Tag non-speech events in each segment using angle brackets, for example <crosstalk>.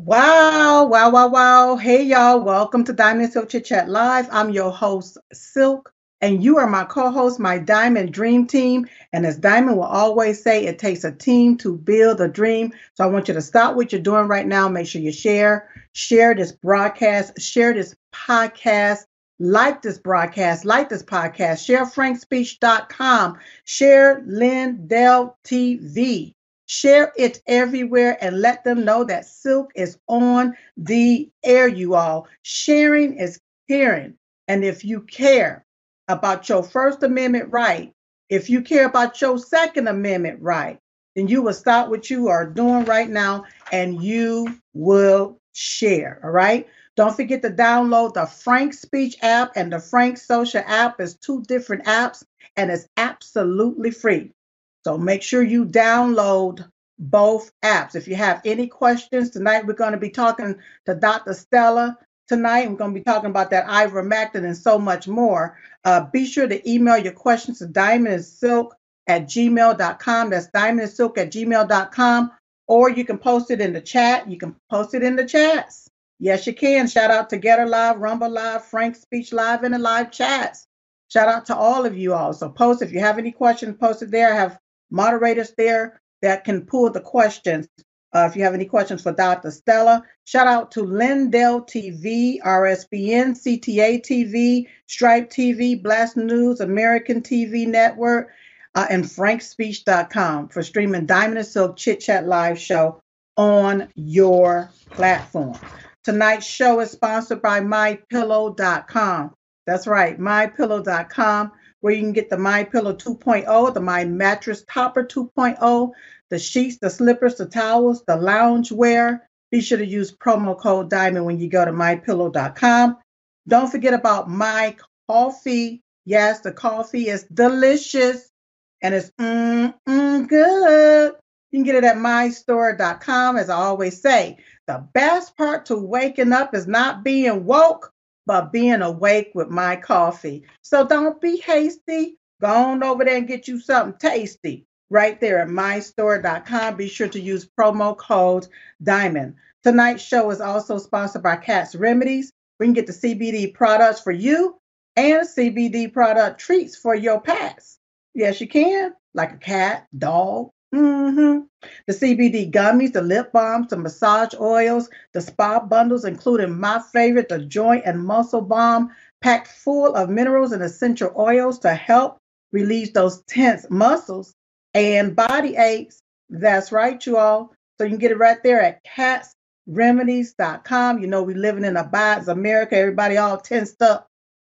Wow, wow, wow, wow. Hey, y'all. Welcome to Diamond Silk Chit Chat Live. I'm your host, Silk, and you are my co host, my Diamond Dream Team. And as Diamond will always say, it takes a team to build a dream. So I want you to stop what you're doing right now. Make sure you share, share this broadcast, share this podcast. Like this broadcast, like this podcast, share frankspeech.com, share Lindell TV, Share it everywhere and let them know that Silk is on the air, you all. Sharing is caring. And if you care about your First Amendment right, if you care about your Second Amendment right, then you will stop what you are doing right now and you will share. All right. Don't forget to download the Frank Speech app and the Frank Social app. It's two different apps and it's absolutely free. So make sure you download both apps. If you have any questions tonight, we're going to be talking to Dr. Stella tonight. We're going to be talking about that ivermectin and so much more. Uh, be sure to email your questions to diamondsilk at gmail.com. That's diamondsilk at gmail.com. Or you can post it in the chat. You can post it in the chats. Yes, you can. Shout out to GETTR Live, Rumble Live, Frank Speech Live, and the live chats. Shout out to all of you all. So post if you have any questions, post it there. I have moderators there that can pull the questions. Uh, if you have any questions for Dr. Stella, shout out to Lindell TV, RSBN, CTVA TV, Stripe TV, Blast News, American TV Network, uh, and frankspeech.com for streaming Diamond and Silk Chit Chat Live show on your platform. Tonight's show is sponsored by MyPillow.com. That's right, MyPillow.com where you can get the My Pillow 2.0, the My Mattress Topper 2.0, the sheets, the slippers, the towels, the lounge wear. Be sure to use promo code Diamond when you go to mypillow.com. Don't forget about my coffee. Yes, the coffee is delicious and it's mm, mm, good. You can get it at mystore.com. As I always say, the best part to waking up is not being woke, but being awake with my coffee. So don't be hasty. Go on over there and get you something tasty right there at mystore.com. Be sure to use promo code DIAMOND. Tonight's show is also sponsored by Katts Remedies. We can get the CBD products for you and CBD product treats for your pets. Yes, you can, like a cat, dog, Mm-hmm. The CBD gummies, the lip balms, the massage oils, the spa bundles, including my favorite, the joint and muscle balm, packed full of minerals and essential oils to help release those tense muscles and body aches. That's right, you all. So you can get it right there at kattsremedies.com. You know, we living in a bias America, everybody all tensed up.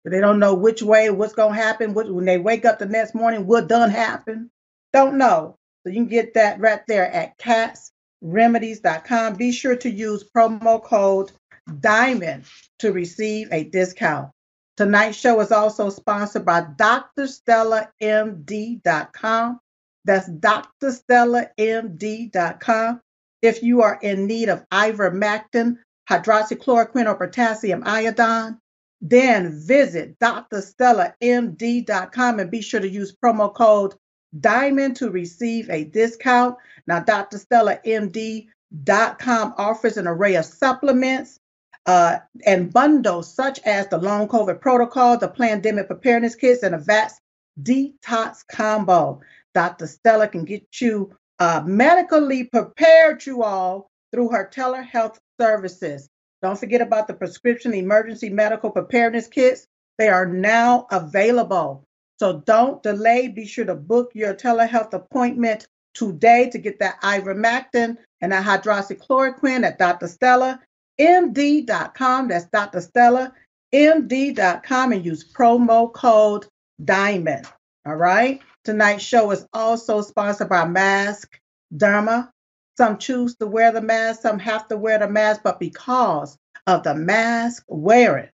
But they don't know which way, what's gonna happen, what, when they wake up the next morning, what done happen. Don't know. So you can get that right there at kattsremedies.com. Be sure to use promo code DIAMOND to receive a discount. Tonight's show is also sponsored by drstellamd.com. That's drstellamd.com. If you are in need of ivermectin, hydroxychloroquine, or potassium iodine, then visit drstellamd.com and be sure to use promo code Diamond to receive a discount. Now, Dr. drstellamd.com offers an array of supplements uh, and bundles such as the long COVID protocol, the pandemic preparedness kits, and a VATS detox combo. Dr. Stella can get you uh, medically prepared, you all, through her telehealth services. Don't forget about the prescription emergency medical preparedness kits. They are now available. So don't delay. Be sure to book your telehealth appointment today to get that ivermectin and that hydroxychloroquine at Dr. Stella, MD.com. That's Dr. Stella, MD.com, and use promo code DIAMOND. All right. Tonight's show is also sponsored by Mask Derma. Some choose to wear the mask, some have to wear the mask, but because of the mask wearing,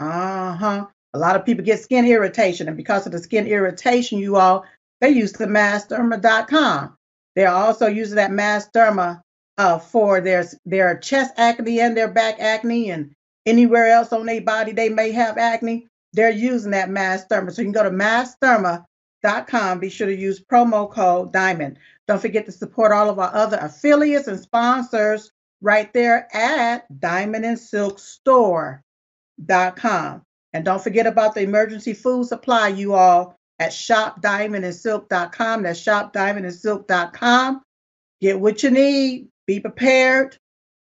uh huh, a lot of people get skin irritation, and because of the skin irritation, you all, they use the maskderma.com. They're also using that maskderma uh, for their, their chest acne and their back acne, and anywhere else on their body they may have acne. They're using that maskderma. So you can go to maskderma.com. Be sure to use promo code DIAMOND. Don't forget to support all of our other affiliates and sponsors right there at diamondandsilkstore.com. And don't forget about the emergency food supply, you all, at shopdiamondandsilk.com. That's shopdiamondandsilk.com. Get what you need. Be prepared,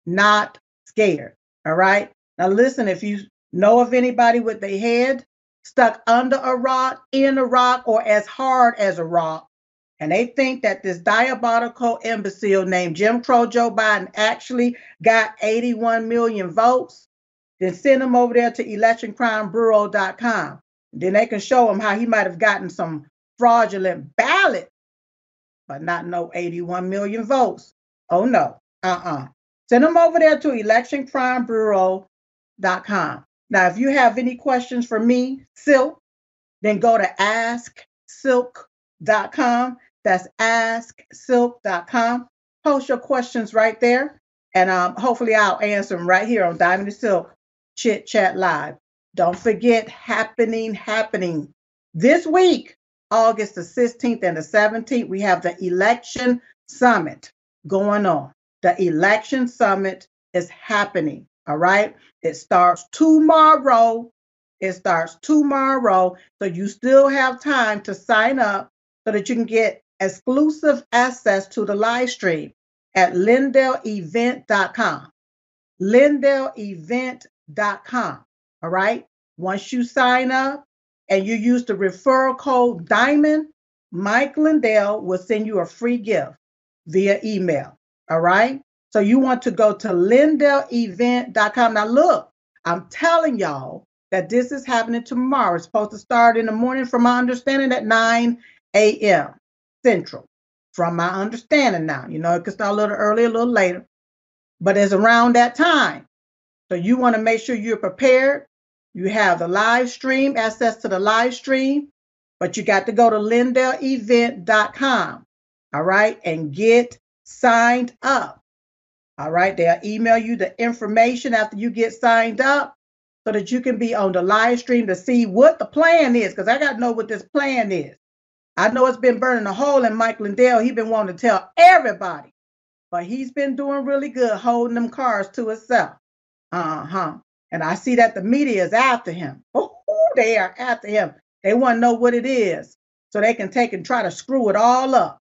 not scared. All right. Now, listen, if you know of anybody with their head stuck under a rock, in a rock, or as hard as a rock, and they think that this diabolical imbecile named Jim Crow Joe Biden actually got 81 million votes, then send them over there to electioncrimebureau.com. Then they can show him how he might have gotten some fraudulent ballot, but not no 81 million votes. Oh no, uh-uh. Send them over there to electioncrimebureau.com. Now, if you have any questions for me, Silk, then go to asksilk.com. That's asksilk.com. Post your questions right there, and um, hopefully I'll answer them right here on Diamond and Silk Chit Chat Live. Don't forget, happening, happening this week, August the 16th and the 17th, we have the election summit going on. The election summit is happening. All right. It starts tomorrow. It starts tomorrow. So you still have time to sign up so that you can get exclusive access to the live stream at lindellevent.com. lindellevent.com. All right. Once you sign up and you use the referral code DIAMOND, Mike Lindell will send you a free gift via email. All right. So you want to go to lindellevent.com. Now, look, I'm telling y'all that this is happening tomorrow. It's supposed to start in the morning, from my understanding, at 9 a.m. Central. From my understanding now, you know, it could start a little early, a little later, but it's around that time. So you want to make sure you're prepared. You have the live stream, access to the live stream, but you got to go to lindellevent.com, all right, and get signed up. All right, they'll email you the information after you get signed up so that you can be on the live stream to see what the plan is, because I got to know what this plan is. I know it's been burning a hole in Mike Lindell. He's been wanting to tell everybody, but he's been doing really good holding them cars to himself. Uh huh. And I see that the media is after him. <laughs> Oh, they are after him. They want to know what it is so they can take and try to screw it all up.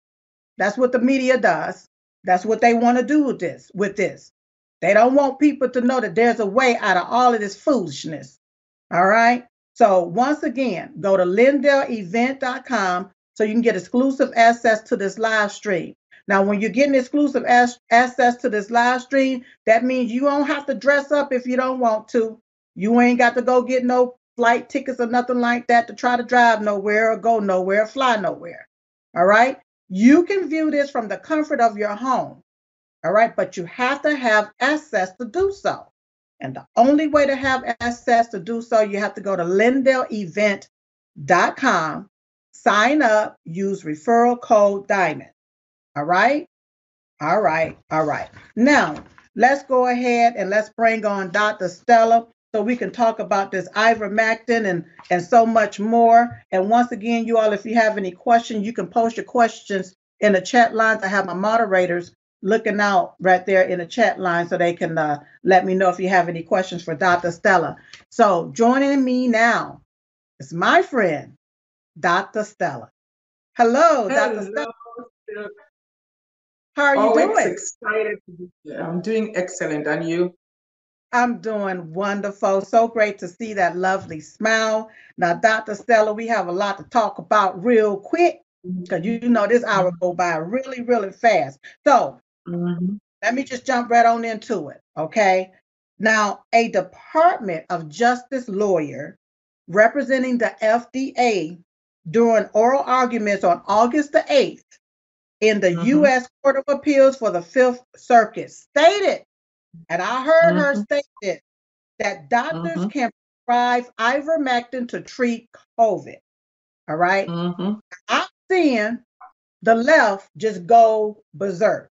That's what the media does. That's what they want to do with this. With this, they don't want people to know that there's a way out of all of this foolishness. All right. So once again, go to lindellevent.com so you can get exclusive access to this live stream. Now, when you're getting exclusive access to this live stream, that means you don't have to dress up if you don't want to. You ain't got to go get no flight tickets or nothing like that to try to drive nowhere or go nowhere, or fly nowhere. All right. You can view this from the comfort of your home. All right. But you have to have access to do so. And the only way to have access to do so, you have to go to lindellevent.com, sign up, use referral code DIAMOND. All right. All right. All right. Now, let's go ahead and let's bring on Dr. Stella so we can talk about this ivermectin and and so much more. And once again, you all, if you have any questions, you can post your questions in the chat lines. I have my moderators looking out right there in the chat line so they can uh, let me know if you have any questions for Dr. Stella. So joining me now is my friend, Dr. Stella. Hello, Hello. Dr. Stella. How are you Always doing? excited to be here. I'm doing excellent. And you? I'm doing wonderful. So great to see that lovely smile. Now, Dr. Stella, we have a lot to talk about real quick because you know this hour go by really, really fast. So mm-hmm. let me just jump right on into it. Okay. Now, a Department of Justice lawyer representing the FDA during oral arguments on August the 8th in the mm-hmm. U.S. Court of Appeals for the Fifth Circuit stated and I heard mm-hmm. her state this that doctors mm-hmm. can prescribe ivermectin to treat COVID. All right? mm-hmm. I'm seeing the left just go berserk.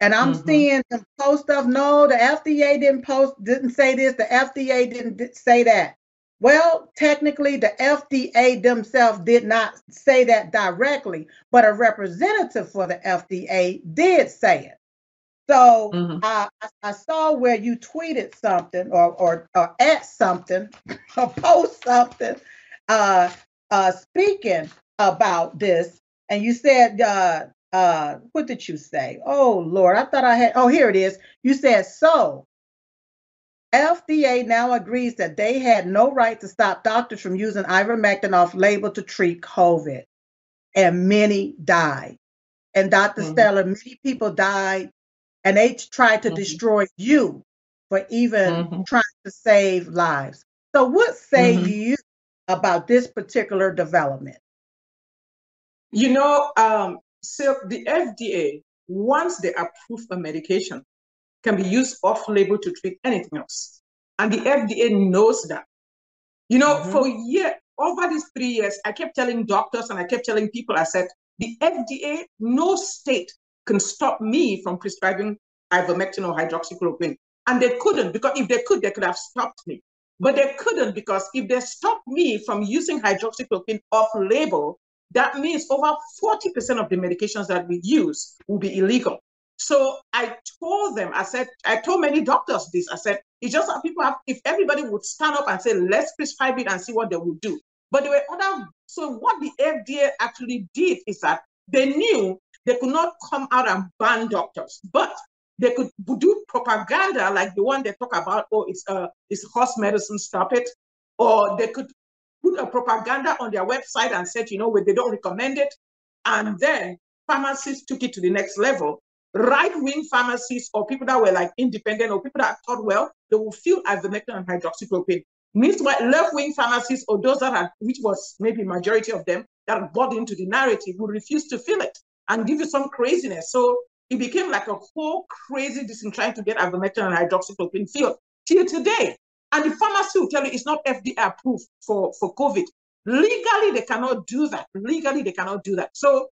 And I'm mm-hmm. seeing them post stuff. No, the FDA didn't post, didn't say this. The FDA didn't say that. Well, technically, the FDA themselves did not say that directly, but a representative for the FDA did say it. So mm-hmm. I, I saw where you tweeted something or or, or at something <laughs> or post something uh, uh, speaking about this, and you said uh, uh, what did you say? Oh Lord, I thought I had. Oh, here it is. You said so. FDA now agrees that they had no right to stop doctors from using ivermectin off label to treat COVID, and many died. And doctor mm-hmm. Stella, many people died, and they tried to mm-hmm. destroy you for even mm-hmm. trying to save lives. So, what say mm-hmm. you about this particular development? You know, um, so the FDA, once they approve a medication, can be used off label to treat anything else. And the FDA knows that. You know, mm-hmm. for year, over these three years, I kept telling doctors and I kept telling people, I said, the FDA, no state can stop me from prescribing ivermectin or hydroxychloroquine. And they couldn't, because if they could, they could have stopped me. But they couldn't, because if they stopped me from using hydroxychloroquine off label, that means over 40% of the medications that we use will be illegal. So I told them, I said, I told many doctors this. I said, it's just that people have, if everybody would stand up and say, let's prescribe it and see what they would do. But there were other, so what the FDA actually did is that they knew they could not come out and ban doctors, but they could do propaganda like the one they talk about, oh, it's uh, it's horse medicine, stop it. Or they could put a propaganda on their website and said, you know, they don't recommend it. And then pharmacists took it to the next level. Right-wing pharmacists or people that were like independent or people that thought, well, they will feel ivermectin and hydroxychloroquine. Meanwhile, left-wing pharmacists or those that had, which was maybe majority of them, that bought into the narrative would refuse to feel it and give you some craziness. So it became like a whole crazy this in trying to get ivermectin and hydroxychloroquine filled till today. And the pharmacy will tell you it's not FDA approved for, for COVID. Legally, they cannot do that. Legally, they cannot do that. So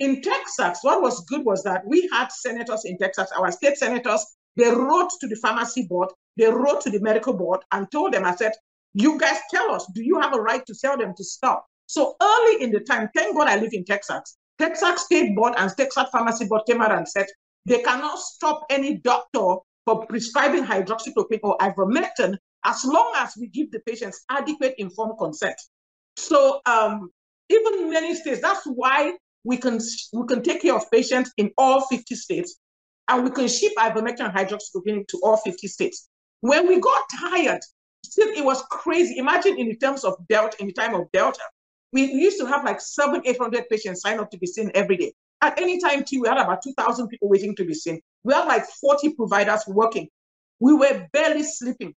in Texas, what was good was that we had senators in Texas, our state senators, they wrote to the pharmacy board, they wrote to the medical board and told them, I said, you guys tell us, do you have a right to tell them to stop? So early in the time, thank God I live in Texas. Texas State Board and Texas Pharmacy Board came out and said they cannot stop any doctor for prescribing hydroxychloroquine or ivermectin as long as we give the patients adequate informed consent. So um, even many states, that's why we can we can take care of patients in all 50 states, and we can ship ivermectin hydroxychloroquine to all 50 states. When we got tired, still it was crazy. Imagine in the terms of Delta, in the time of Delta, we used to have like seven, 800 patients sign up to be seen every day. At any time, too, we had about 2,000 people waiting to be seen. We had like 40 providers working. We were barely sleeping.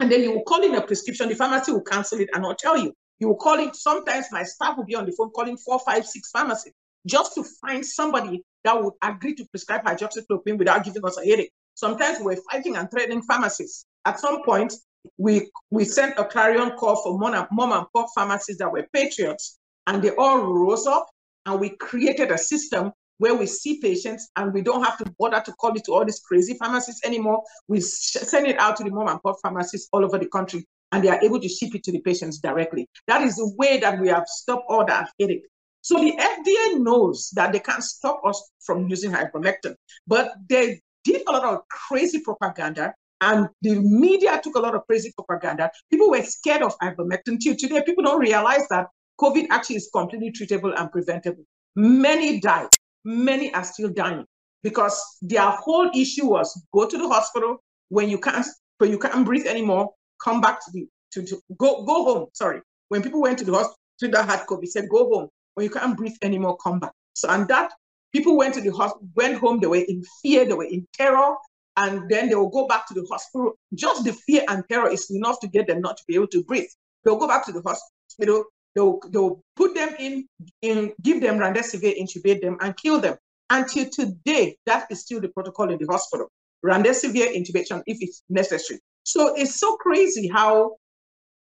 And then you will call in a prescription, the pharmacy will cancel it and not tell you. You will call it, sometimes my staff will be on the phone calling four, five, six pharmacies just to find somebody that would agree to prescribe hydroxychloroquine without giving us a headache. Sometimes we're fighting and threatening pharmacies. At some point, we we sent a clarion call for mom and, mom and pop pharmacies that were patriots, and they all rose up, and we created a system where we see patients and we don't have to bother to call it to all these crazy pharmacies anymore. We send it out to the mom and pop pharmacies all over the country, and they are able to ship it to the patients directly. That is the way that we have stopped all that headache. So the FDA knows that they can't stop us from using ivermectin, but they did a lot of crazy propaganda and the media took a lot of crazy propaganda. People were scared of ivermectin too. Today, people don't realize that COVID actually is completely treatable and preventable. Many died. Many are still dying because their whole issue was go to the hospital when you can't when you can't breathe anymore. Come back to the to, to go go home. Sorry, when people went to the hospital that had COVID, said go home. When you can't breathe anymore, come back. So and that people went to the hospital, went home. They were in fear. They were in terror and then they will go back to the hospital. Just the fear and terror is enough to get them not to be able to breathe. They'll go back to the hospital. They'll, they'll put them in, in, give them remdesivir, intubate them, and kill them. Until today, that is still the protocol in the hospital. Remdesivir intubation if it's necessary. So it's so crazy how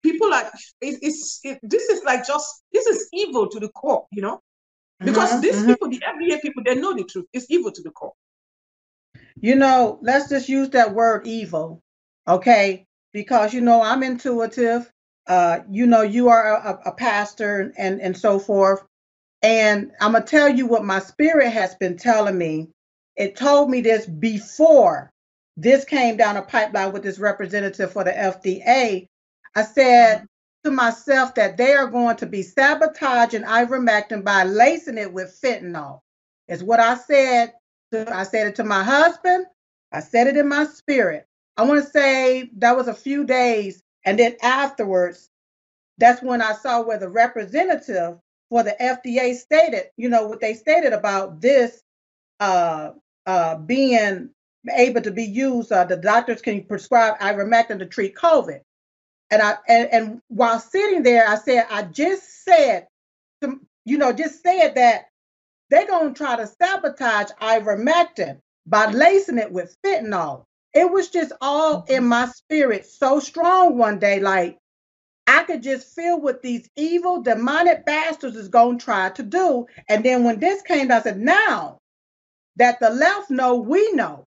people are. It, it's it, this is like just this is evil to the core, you know, because mm-hmm, these mm-hmm. people, the everyday people, they know the truth. It's evil to the core. You know, let's just use that word evil, okay? Because you know I'm intuitive. Uh, you know you are a, a pastor and and so forth. And I'm gonna tell you what my spirit has been telling me it told me this before this came down a pipeline with this representative for the FDA. I said to myself that they are going to be sabotaging ivermectin by lacing it with fentanyl. Is what I said. To, I said it to my husband. I said it in my spirit. I want to say that was a few days, and then afterwards, that's when I saw where the representative for the FDA stated, you know, what they stated about this uh, uh, being able to be used. Uh, the doctors can prescribe ivermectin to treat COVID. And I and, and while sitting there, I said, I just said, to, you know, just said that they're gonna try to sabotage ivermectin by lacing it with fentanyl. It was just all in my spirit so strong one day, like I could just feel what these evil demonic bastards is gonna try to do. And then when this came, I said, now that the left know, we know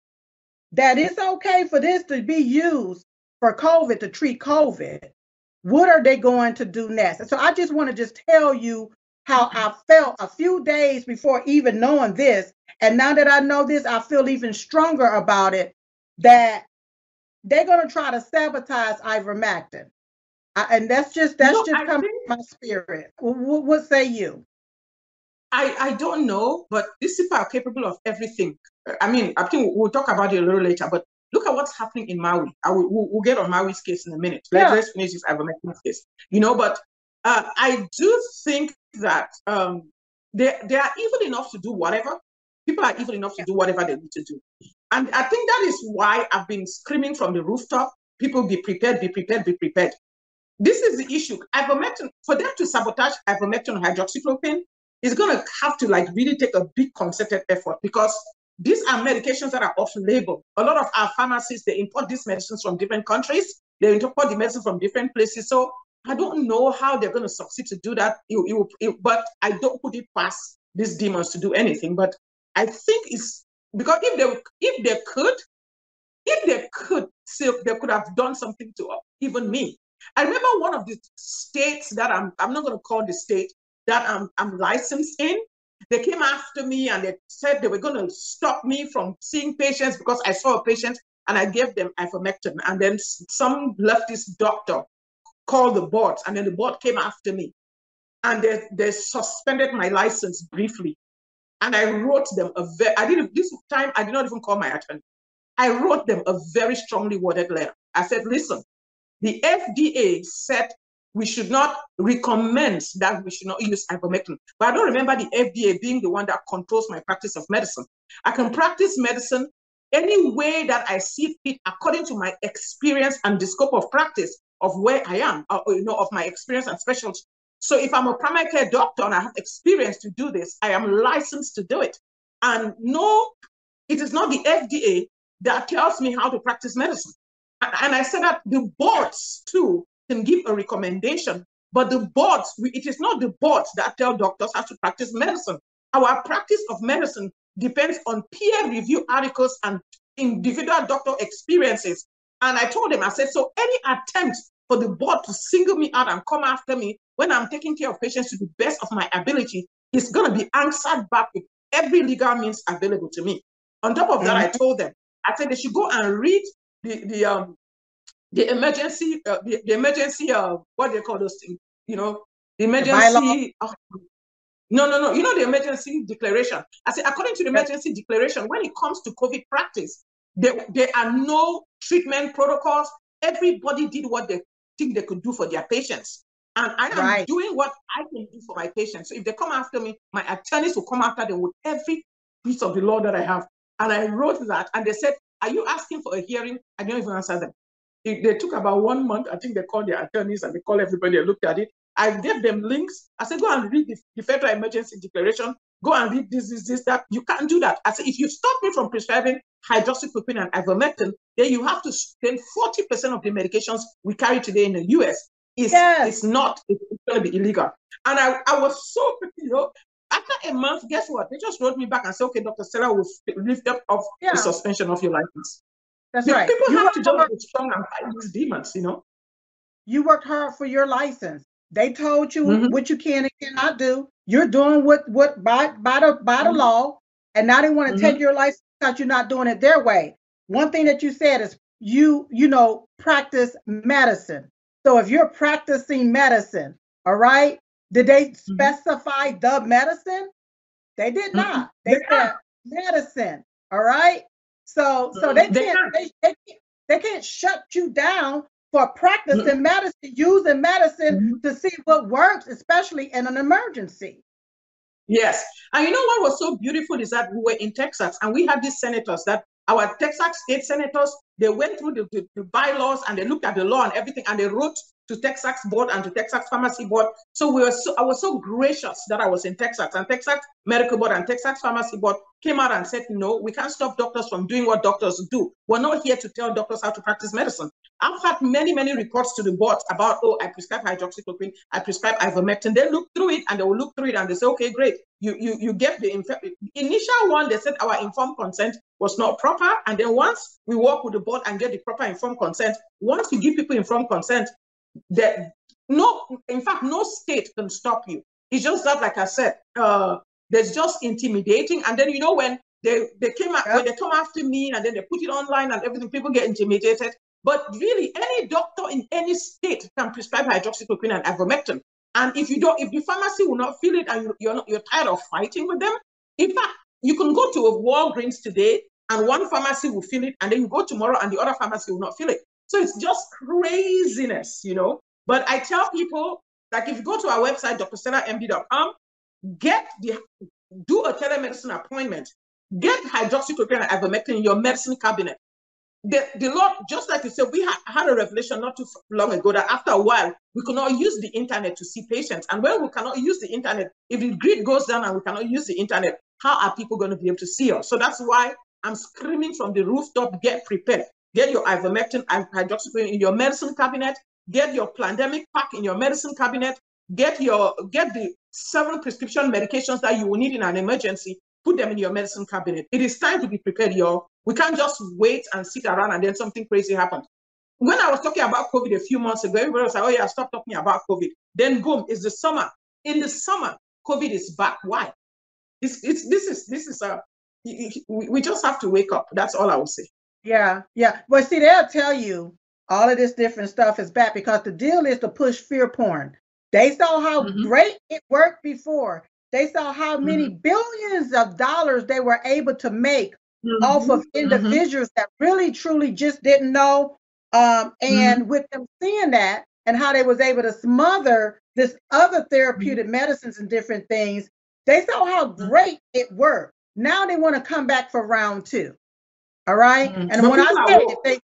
that it's okay for this to be used for COVID to treat COVID. What are they going to do next? And so I just want to just tell you how I felt a few days before even knowing this. And now that I know this, I feel even stronger about it that they're going to try to sabotage ivermectin. I, and that's just that's no, just coming from my spirit. What, what say you? I, I don't know, but these people are capable of everything. I mean, I think we'll talk about it a little later, but look at what's happening in Maui. I will, we'll, we'll get on Maui's case in a minute. Let's, yeah. let's finish this ivermectin case. You know, but uh, I do think that um, they, they are evil enough to do whatever. People are evil enough to do whatever they need to do. And I think that is why I've been screaming from the rooftop people be prepared, be prepared, be prepared. This is the issue. Ivermectin, for them to sabotage ivermectin hydroxychloroquine, is going to have to like really take a big concerted effort because these are medications that are off label. A lot of our pharmacies, they import these medicines from different countries. They import the medicine from different places. So I don't know how they're going to succeed to do that. But I don't put it past these demons to do anything. But I think it's because if they if they could, if they could, they could have done something to even me. I remember one of the states that I'm I'm not going to call the state that I'm I'm licensed in. They came after me and they said they were going to stop me from seeing patients because I saw a patient and I gave them ivermectin. And then some leftist doctor called the board, and then the board came after me. And they, they suspended my license briefly. And I wrote them a very, I didn't, this time I did not even call my attorney. I wrote them a very strongly worded letter. I said, listen, the FDA said we should not recommend that we should not use ivermectin. But I don't remember the FDA being the one that controls my practice of medicine. I can practice medicine any way that I see fit according to my experience and the scope of practice of where I am, or, uh, you know, of my experience and specialty. So if I'm a primary care doctor and I have experience to do this, I am licensed to do it. And no, it is not the FDA that tells me how to practice medicine. And I said that the boards too can give a recommendation, but the boards, it is not the boards that tell doctors how to practice medicine. Our practice of medicine depends on peer review articles and individual doctor experiences. And I told them, I said, so any attempt for the board to single me out and come after me when I'm taking care of patients to the best of my ability is going to be answered back with every legal means available to me. On top of that, mm-hmm. I told them, I said they should go and read the, the um, the emergency, uh, the, the, emergency, uh, what they call those things, you know, the emergency. Uh, no, no, no. You know the emergency declaration. I say, according to the emergency declaration, when it comes to COVID practice, there, there are no treatment protocols. Everybody did what they think they could do for their patients. And I am right. doing what I can do for my patients. So if they come after me, my attorneys will come after them with every piece of the law that I have. And I wrote that, and they said, Are you asking for a hearing? I didn't even answer them. It, they took about one month. I think they called their attorneys and they called everybody and looked at it. I gave them links. I said, go and read the, the Federal Emergency Declaration. Go and read this, this, this, that. You can't do that. I said, if you stop me from prescribing hydroxychloroquine and ivermectin, then you have to spend 40% of the medications we carry today in the US is yes. it's not, it's, going to be illegal. And I, I was so, you know, after a month, guess what? They just wrote me back and said, okay, Dr. Sarah will lift up of yeah. the suspension of your license. That's right. People you have to just be strong and fight these demons, you know. You worked hard for your license. They told you mm-hmm. what you can and cannot do. You're doing what what by by the by the mm-hmm. law, and now they want to mm-hmm. take your license because you're not doing it their way. One thing that you said is you, you know, practice medicine. So if you're practicing medicine, all right, did they Mm-hmm. specify the medicine? They did Mhm. not. They said medicine. All right. So so they Mhm. They can't they, they can't they can't shut you down for practicing medicine, using medicine Mhm. to see what works, especially in an emergency. Yes. And you know what was so beautiful is that we were in Texas and we had these senators that our Texas state senators, they went through the, the, the bylaws and they looked at the law and everything and they wrote to Texas board and to Texas pharmacy board. So we were so I was so gracious that I was in Texas and Texas medical board and Texas pharmacy board came out and said, no, we can't stop doctors from doing what doctors do. We're not here to tell doctors how to practice medicine. I've had many, many reports to the board about, oh, I prescribe hydroxychloroquine, I prescribe ivermectin. They look through it and they will look through it and they say, okay, great. You you you get the inf- initial one. They said our informed consent was not proper, and then once we work with the board and get the proper informed consent, once you give people informed consent, that no, in fact, no state can stop you. It's just that, like I said, uh, there's just intimidating, and then you know when they they came out when they come after me and then they put it online and everything, people get intimidated. But really, any doctor in any state can prescribe hydroxychloroquine and ivermectin. And if you don't, if the pharmacy will not fill it and you, you're not, you're tired of fighting with them, in fact, you can go to a Walgreens today and one pharmacy will fill it, and then you go tomorrow and the other pharmacy will not fill it. So it's just craziness, you know. But I tell people, like if you go to our website, drstellamd.com, get the do a telemedicine appointment, get hydroxychloroquine and ivermectin in your medicine cabinet. The, the Lord, just like you said, we had, had a revelation not too long ago that after a while, we could not use the internet to see patients. And when we cannot use the internet, if the grid goes down and we cannot use the internet, how are people going to be able to see us? So that's why I'm screaming from the rooftop, get prepared. Get your ivermectin and hydroxychloroquine in your medicine cabinet. Get your pandemic pack in your medicine cabinet. Get your get the several prescription medications that you will need in an emergency. Put them in your medicine cabinet. It is time to be prepared, y'all. We can't just wait and sit around and then something crazy happens. When I was talking about COVID a few months ago, everybody was like, "Oh yeah, stop talking about COVID." Then boom, it's the summer. In the summer, COVID is back. Why? It's, it's this is this is uh, a we we just have to wake up. That's all I will say. Yeah, yeah. But see, they'll tell you all of this different stuff is bad because the deal is to push fear porn. They saw how Mhm. great it worked before. They saw how many billions of dollars they were able to make off of Mhm. individuals that really truly just didn't know. Um, and with them seeing that and how they was able to smother this other therapeutic medicines and different things, they saw how great it worked. Now they want to come back for round two. All right. Mhm. And when I say it, they,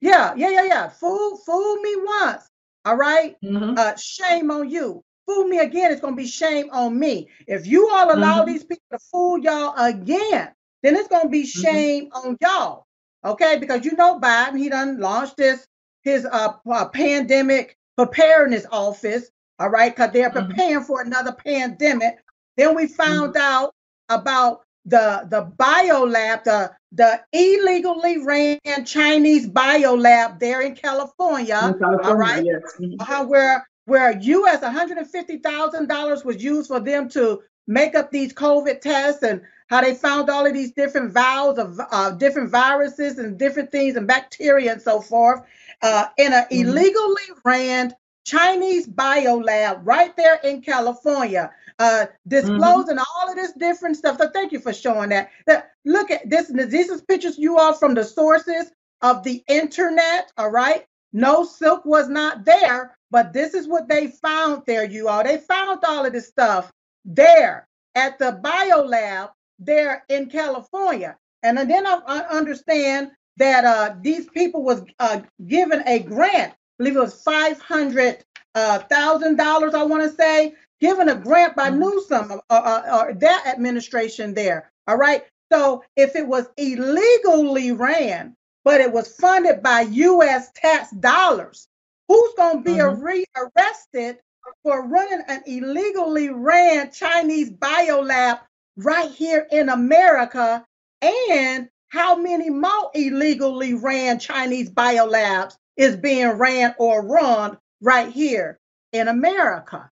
yeah, yeah, yeah, yeah. Fool, fool me once. All right. Mhm. Uh, shame on you. Fool me again, it's gonna be shame on me. If you all allow Mhm. these people to fool y'all again, then it's gonna be Mm-hmm. shame on y'all. Okay, because you know Biden, he done launched this his uh, uh pandemic preparedness office. All right, because they're Mhm. preparing for another pandemic. Then we found Mm-hmm. out about the the bio lab, the the illegally ran Chinese bio lab there in California. In California, right. yes. Mhm. how where where US $150,000 was used for them to make up these COVID tests and how they found all of these different vials of uh, different viruses and different things and bacteria and so forth uh, in an Mhm. illegally ran Chinese bio lab right there in California, uh, disclosing all of this different stuff. So thank you for showing that. that look at this. This is pictures you all from the sources of the internet. All right. No silk was not there, but this is what they found there, you all. They found all of this stuff there at the biolab there in California. And then I, I understand that uh, these people was uh, given a grant. I believe it was five hundred thousand dollars. I want to say given a grant by Mhm. Newsom or, or, or that administration there. All right. So if it was illegally ran, but it was funded by U.S. tax dollars, who's going to be Mhm. rearrested for running an illegally ran Chinese biolab right here in America? And how many more illegally ran Chinese biolabs is being ran or run right here in America?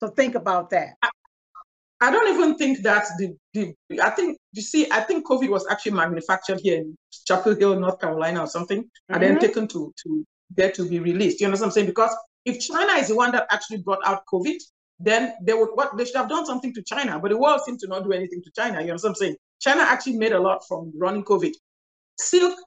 So think about that. I don't even think that's the, the I think you see I think COVID was actually manufactured here in Chapel Hill, North Carolina or something, mm-hmm. and then mm-hmm. taken to to there to be released. You know what I'm saying? Because if China is the one that actually brought out COVID, then they would what they should have done something to China, but the world seemed to not do anything to China. You know what I'm saying? China actually made a lot from running COVID. Silk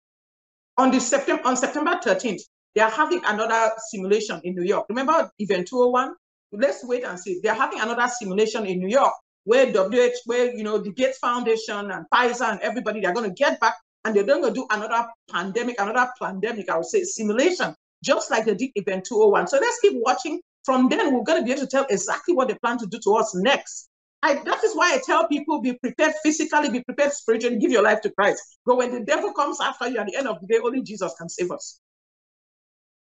on the September on September 13th, they are having another simulation in New York. Remember Event 201? Let's wait and see. They're having another simulation in New York where WH, where you know the Gates Foundation and Pfizer and everybody, they're going to get back and they're going to do another pandemic, another pandemic, I would say, simulation, just like they did Event 201. So let's keep watching. From then, we're going to be able to tell exactly what they plan to do to us next. I, that is why I tell people be prepared physically, be prepared spiritually, give your life to Christ. But when the devil comes after you at the end of the day, only Jesus can save us.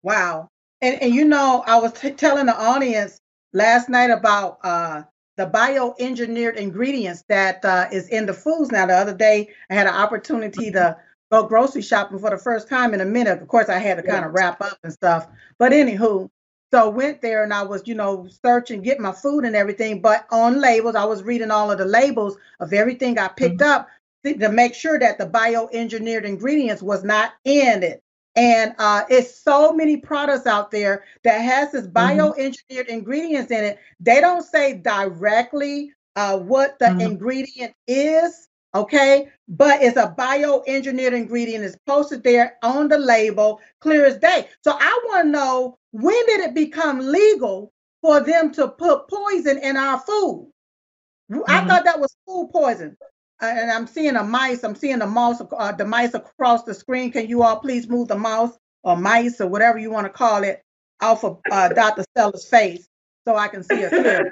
Wow. And, and you know, I was t- telling the audience last night about uh, the bioengineered ingredients that uh, is in the foods. Now, the other day, I had an opportunity to <laughs> go grocery shopping for the first time in a minute. Of course, I had to kind of wrap up and stuff. But anywho, so went there and I was, you know, searching, get my food and everything. But on labels, I was reading all of the labels of everything I picked mm-hmm. up to make sure that the bioengineered ingredients was not in it. And uh, it's so many products out there that has this mm-hmm. bioengineered ingredients in it. They don't say directly uh, what the mm-hmm. ingredient is, okay? But it's a bioengineered ingredient. It's posted there on the label, clear as day. So I want to know when did it become legal for them to put poison in our food? Mm-hmm. I thought that was food poison and I'm seeing a mice. I'm seeing the mouse, uh, the mice across the screen. Can you all please move the mouse or mice or whatever you want to call it off of uh, <laughs> Dr. Stella's face so I can see it clear.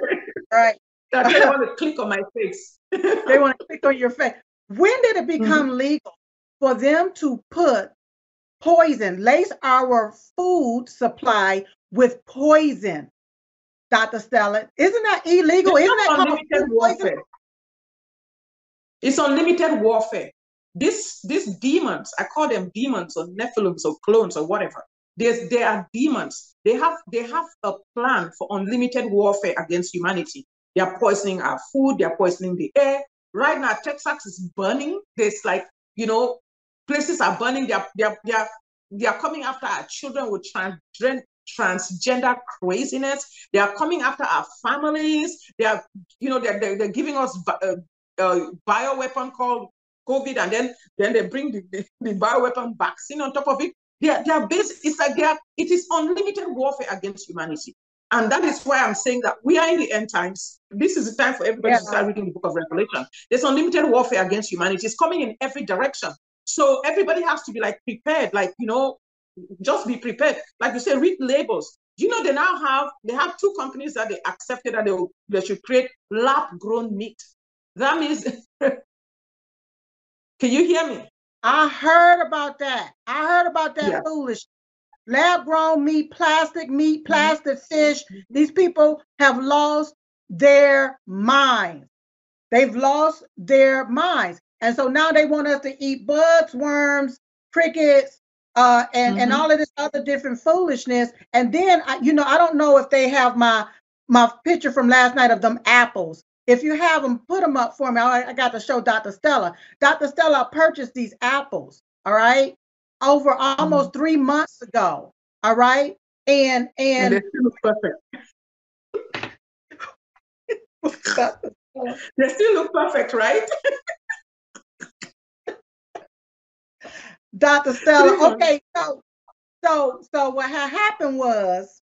all right. They <laughs> want to click on my face. <laughs> they want to click on your face. When did it become mm-hmm. legal for them to put poison, lace our food supply with poison? Dr. Stella, isn't that illegal? Isn't that called poison? It's unlimited warfare. This, these demons, I call them demons or Nephilims or clones or whatever. There's, they are demons. They have, they have a plan for unlimited warfare against humanity. They are poisoning our food. They are poisoning the air. Right now, Texas is burning. There's like, you know, places are burning. They are, they are, they are, they are coming after our children with transgender transgender craziness. They are coming after our families. They are, you know, they're, they're, they're giving us uh, uh, bioweapon called COVID, and then then they bring the, the, the bioweapon vaccine on top of it. They are, they are based, it's like they it is unlimited warfare against humanity. And that is why I'm saying that we are in the end times. This is the time for everybody yeah. to start reading the book of Revelation. There's unlimited warfare against humanity. It's coming in every direction. So everybody has to be like prepared, like, you know, just be prepared. Like you say, read labels. You know, they now have, they have two companies that they accepted that they, they should create lab grown meat. That means, <laughs> can you hear me? I heard about that. I heard about that yeah. foolish lab grown meat, plastic meat, mm-hmm. plastic fish. These people have lost their minds. They've lost their minds. And so now they want us to eat bugs, worms, crickets, uh, and, mm-hmm. and all of this other different foolishness. And then, I, you know, I don't know if they have my my picture from last night of them apples. If you have them, put them up for me. I, I got to show Dr. Stella. Dr. Stella purchased these apples, all right, over almost mm-hmm. three months ago. All right. And and, and they still look perfect. <laughs> they still look perfect, right? Dr. Stella. Okay, so so so what had happened was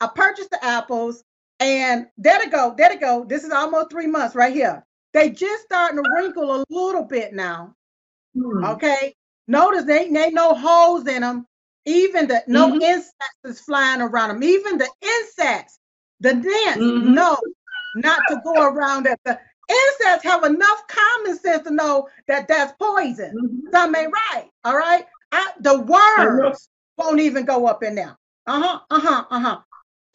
I purchased the apples and there to go, there to go. This is almost three months right here. They just starting to wrinkle a little bit now. Hmm. Okay. Notice they ain't, ain't no holes in them. Even the no mm-hmm. insects is flying around them. Even the insects, the dents, mm-hmm. no, not to go around that. The insects have enough common sense to know that that's poison. Mm-hmm. Some ain't right. All right. I, the worms won't even go up in there. Uh huh. Uh huh. Uh huh.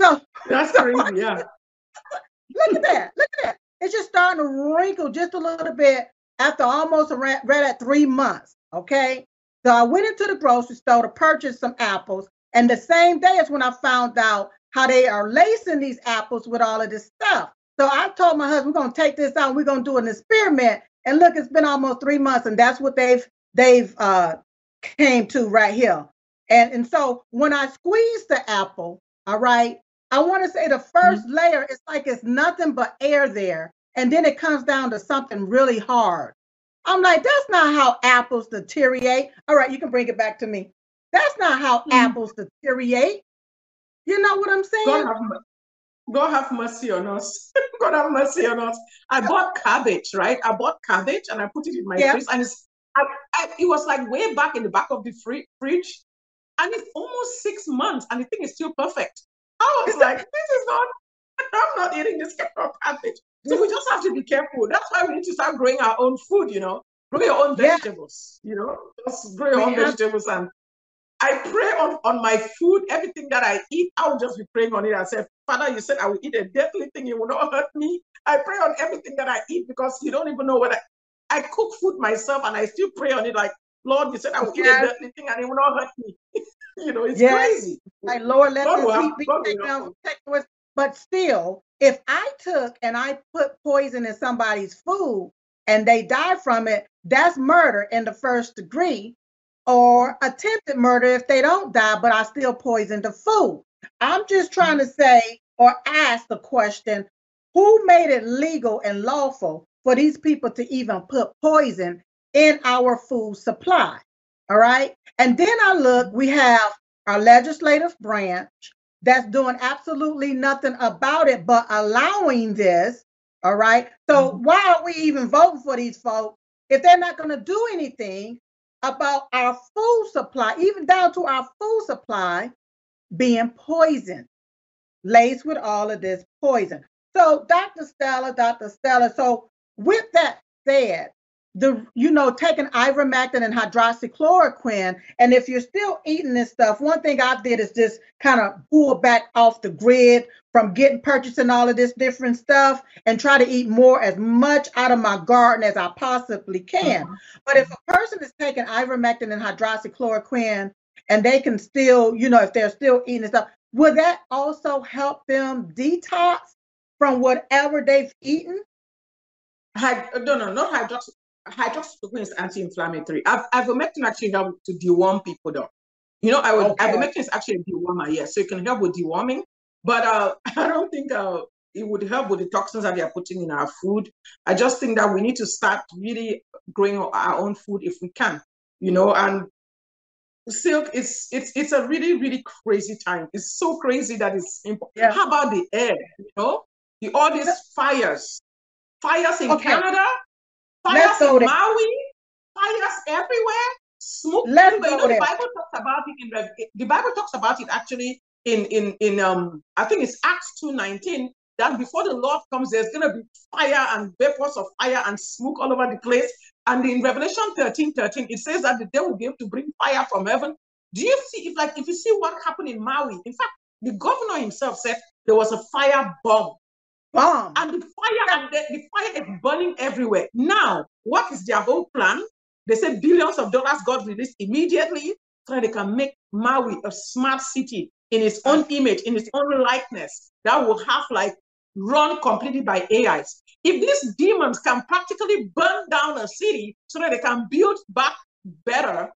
So <laughs> that's crazy. Yeah. <laughs> look at that. Look at that. It's just starting to wrinkle just a little bit after almost right at three months. Okay. So I went into the grocery store to purchase some apples. And the same day is when I found out how they are lacing these apples with all of this stuff. So I told my husband, we're gonna take this out, we're gonna do an experiment. And look, it's been almost three months, and that's what they've they've uh came to right here. And and so when I squeeze the apple, all right, I want to say the 1st mm-hmm. layer is like it's nothing but air there, and then it comes down to something really hard. I'm like, that's not how apples deteriorate. All right, you can bring it back to me. That's not how mm-hmm. apples deteriorate. You know what I'm saying? God have, God have mercy on us. <laughs> God have mercy on us. I bought cabbage, right? I bought cabbage and I put it in my yeah. fridge, and it's, I, I, it was like way back in the back of the fridge, and it's almost six months, and the thing is still perfect. I was like, this is not. <laughs> I'm not eating this kind of cabbage. So we just have to be careful. That's why we need to start growing our own food. You know, grow your own vegetables. Yeah. You know, just grow your own vegetables and I pray on, on my food, everything that I eat, I'll just be praying on it. I said, Father, you said I will eat a deadly thing, it will not <laughs> hurt me. I pray on everything that I eat because you don't even know what I, I cook food myself and I still pray on it like, Lord, you said I will yes. eat a deadly thing and it will not hurt me. <laughs> <laughs> you know, it's yes. crazy. Like, Lord, let God this heat be taken. But still, if I took and I put poison in somebody's food and they die from it, that's murder in the first degree or attempted murder if they don't die, but I still poisoned the food. I'm just trying to say or ask the question who made it legal and lawful for these people to even put poison in our food supply? All right. And then I look, we have our legislative branch that's doing absolutely nothing about it but allowing this. All right. So mm-hmm. why are we even voting for these folks if they're not going to do anything about our food supply, even down to our food supply being poisoned, laced with all of this poison. So, Dr. Stella, Dr. Stella, so with that said, the you know taking ivermectin and hydroxychloroquine and if you're still eating this stuff one thing i did is just kind of pull back off the grid from getting purchasing all of this different stuff and try to eat more as much out of my garden as i possibly can mm-hmm. but if a person is taking ivermectin and hydroxychloroquine and they can still you know if they're still eating this stuff will that also help them detox from whatever they've eaten Hyd- no, no, not hydroxy hydroxychloroquine is anti-inflammatory. Ivermectin actually helps to deworm people though. You know, I would okay. ivermectin is actually a dewormer, yes. So it can help with deworming, but uh, <laughs> I don't think uh, it would help with the toxins that they are putting in our food. I just think that we need to start really growing our own food if we can, you know, and silk is it's it's a really really crazy time it's so crazy that it's important yeah. how about the air you know the all these fires fires in okay. canada Fires in Maui, fires everywhere, smoke Let's everywhere. You know, the Bible talks about it in the Bible talks about it actually in in in um I think it's Acts 2:19 that before the Lord comes, there's gonna be fire and vapors of fire and smoke all over the place. And in Revelation 13, 13, it says that the day will be able to bring fire from heaven. Do you see if like if you see what happened in Maui? In fact, the governor himself said there was a fire bomb bomb. And the fire and the, the fire is burning everywhere. Now, what is their whole plan? They say billions of dollars got released immediately so that they can make Maui a smart city in its own image, in its own likeness, that will have like run completely by AIs. If these demons can practically burn down a city so that they can build back better,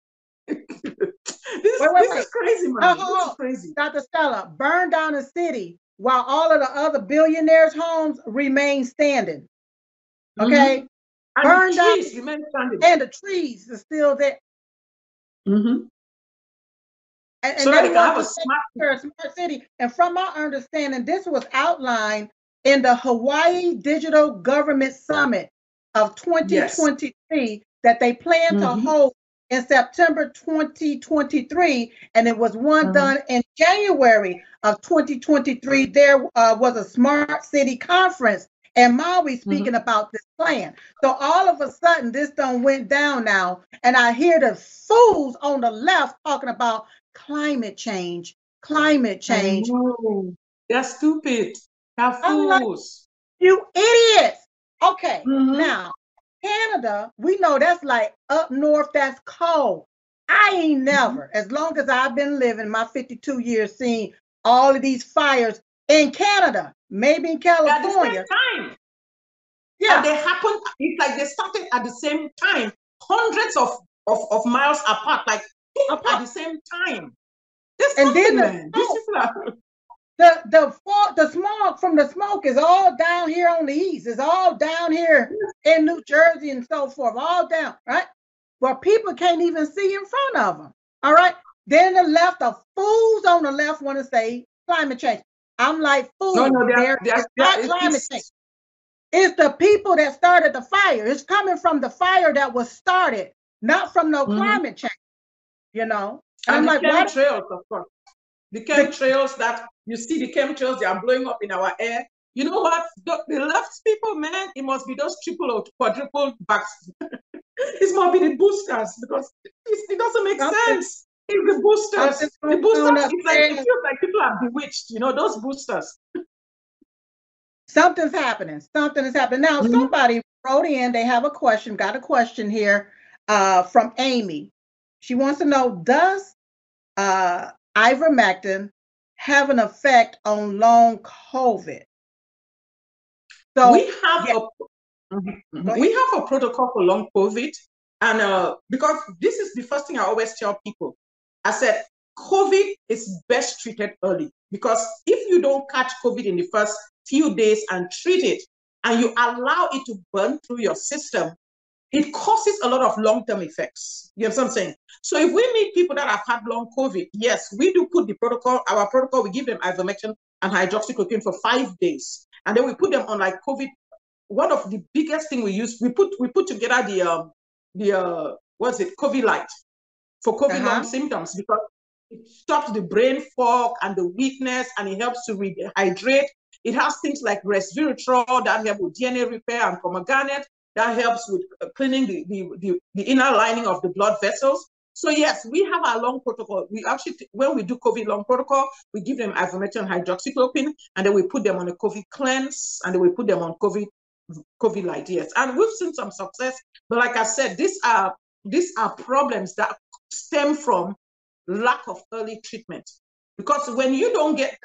<laughs> this, wait, wait, this wait. is crazy, man. Uh, this is crazy. Dr. Stella, burn down a city while all of the other billionaires' homes remain standing. Mm-hmm. Okay? Mm-hmm. Burned up, and the trees are still there. Mm-hmm. And, and so they have a smart, smart city. And from my understanding, this was outlined in the Hawaii Digital Government Summit of 2023 yes. that they plan mm-hmm. to hold in September 2023, and it was one mm-hmm. done in January of 2023. There uh, was a smart city conference, and Maui mm-hmm. speaking mm-hmm. about this plan. So all of a sudden, this done went down now, and I hear the fools on the left talking about climate change, climate change. They're stupid. They're fools. Like, you idiots. Okay, mm-hmm. now Canada, we know that's like up north, that's cold. I ain't mm-hmm. never, as long as I've been living my 52 years, seeing all of these fires in Canada. maybe in California. At the same time. Yeah. And they happen, it's like they started at the same time, hundreds of, of, of miles apart, like apart. at the same time. There's and then the, <laughs> the the the smoke from the smoke is all down here on the east. It's all down here in New Jersey and so forth, all down, right? Where people can't even see in front of them. All right. Then the left, the fools on the left want to say climate change. I'm like, fools. No, no, they're, they're, not they're, climate change. It's the people that started the fire. It's coming from the fire that was started, not from no mm-hmm. climate change. You know. I'm like, course. The chemtrails that you see, the chemtrails they are blowing up in our air. You know what? The, the left people, man, it must be those triple or quadruple backs. <laughs> it must be the boosters because it, it doesn't make Something. sense. It's the boosters. The boosters, it's like, it feels like people are bewitched, you know, those boosters. Something's happening. Something is happening. Now, mm-hmm. somebody wrote in, they have a question, got a question here uh, from Amy. She wants to know Does uh, ivermectin have an effect on long COVID? So we have yeah. a mm-hmm. we have a protocol for long COVID, and uh, because this is the first thing I always tell people. I said COVID is best treated early because if you don't catch COVID in the first few days and treat it, and you allow it to burn through your system, it causes a lot of long-term effects. You I'm saying? So if we meet people that have had long COVID, yes, we do put the protocol, our protocol, we give them ivermectin and hydroxychloroquine for five days. And then we put them on like COVID. One of the biggest thing we use, we put we put together the um the uh what's it, CoviLyte for COVID uh-huh. long symptoms because it stops the brain fog and the weakness and it helps to rehydrate. It has things like resveratrol that help with DNA repair and pomegranate that helps with uh, cleaning the, the, the, the inner lining of the blood vessels. So yes, we have our long protocol. We actually, when we do COVID long protocol, we give them ivermectin hydroxychloroquine, and then we put them on a COVID cleanse, and then we put them on COVID COVID like yes. And we've seen some success. But like I said, these are these are problems that stem from lack of early treatment. Because when you don't get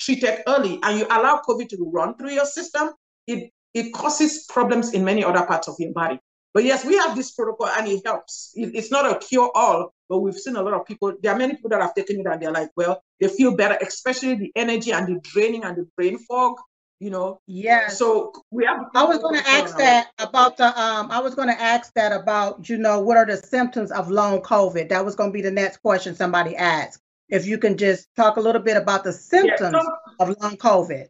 treated early and you allow COVID to run through your system, it it causes problems in many other parts of your body. But yes, we have this protocol and it helps. It, it's not a cure all, but we've seen a lot of people. There are many people that have taken it and they're like, well, they feel better, especially the energy and the draining and the brain fog. You know. Yeah. So we have. I was going to ask that about the. Um, I was going to ask that about you know what are the symptoms of long COVID. That was going to be the next question somebody asked. If you can just talk a little bit about the symptoms yeah, so, of long COVID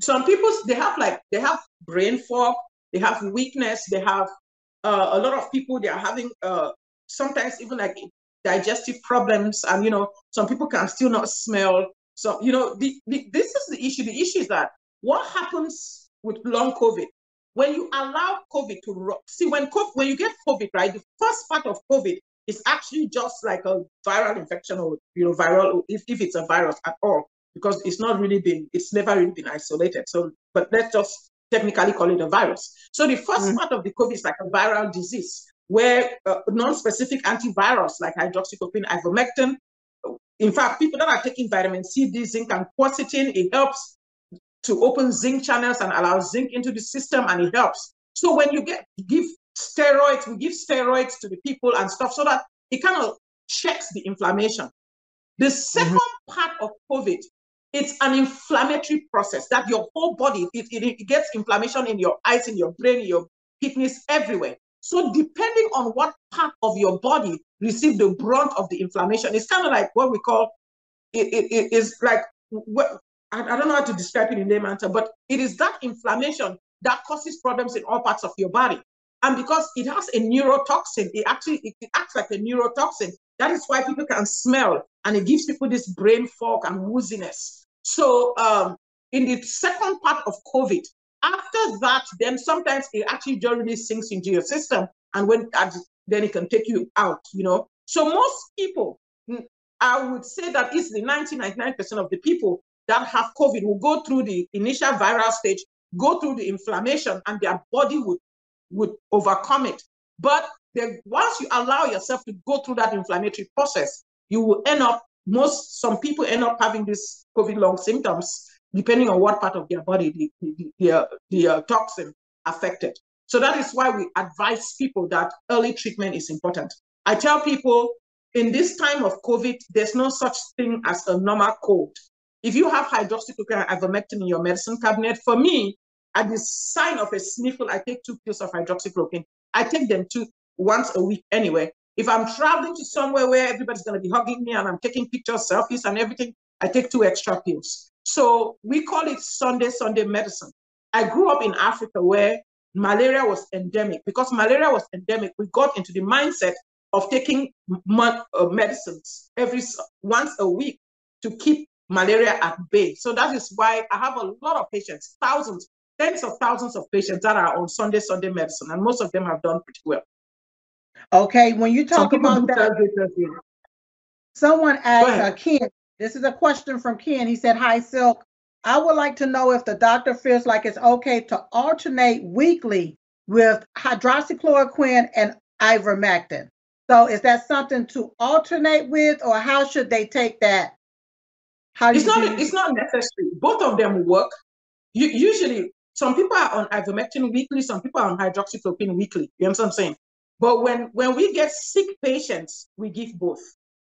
some people they have like they have brain fog they have weakness they have uh, a lot of people they are having uh, sometimes even like digestive problems and you know some people can still not smell. So you know the, the, this is the issue. The issue is that what happens with long covid? When you allow covid to see when COVID, when you get covid right the first part of covid is actually just like a viral infection or you know viral if, if it's a virus at all because it's not really been, it's never really been isolated. So, but let's just technically call it a virus. So the 1st mm-hmm. part of the COVID is like a viral disease where uh, non-specific antivirus like hydroxychloroquine, ivermectin, in fact, people that are taking vitamin C, D, zinc, and quercetin, it helps to open zinc channels and allow zinc into the system, and it helps. So when you get give steroids, we give steroids to the people and stuff so that it kind of checks the inflammation. The 2nd mm-hmm. part of COVID it's an inflammatory process that your whole body it, it, it, gets inflammation in your eyes in your brain in your kidneys everywhere. So depending on what part of your body receive the brunt of the inflammation it's kind of like what we call it, it, it is like what I, I don't know how to describe it in layman terms but it is that inflammation that causes problems in all parts of your body. And because it has a neurotoxin it actually it acts like a neurotoxin that is why people can smell and it gives people this brain fog and wooziness. So um, in the second part of COVID, after that, then sometimes it actually generally sinks into your system, and when then it can take you out. You know, so most people, I would say that easily 99% of the people that have COVID will go through the initial viral stage, go through the inflammation, and their body would would overcome it. But then once you allow yourself to go through that inflammatory process, you will end up, most, some people end up having these COVID long symptoms depending on what part of their body the, the, the, uh, the uh, toxin affected. So that is why we advise people that early treatment is important. I tell people in this time of COVID, there's no such thing as a normal cold. If you have hydroxychloroquine and ivermectin in your medicine cabinet, for me, at the sign of a sniffle, I take two pills of hydroxychloroquine. I take them two once a week anyway. If I'm traveling to somewhere where everybody's going to be hugging me and I'm taking pictures, selfies, and everything, I take two extra pills. So we call it Sunday, Sunday medicine. I grew up in Africa where malaria was endemic. Because malaria was endemic, we got into the mindset of taking uh, medicines every once a week to keep malaria at bay. So that is why I have a lot of patients, thousands, tens of thousands of patients that are on Sunday, Sunday medicine, and most of them have done pretty well. Okay, when you talk about that, someone asked uh, Ken, this is a question from Ken. He said, Hi, Silk. I would like to know if the doctor feels like it's okay to alternate weekly with hydroxychloroquine and ivermectin. So is that something to alternate with, or how should they take that? How it's not. It's not necessary. Both of them work. You, usually, some people are on ivermectin weekly. Some people are on hydroxychloroquine weekly. You understand what I'm saying? But when when we get sick patients, we give both.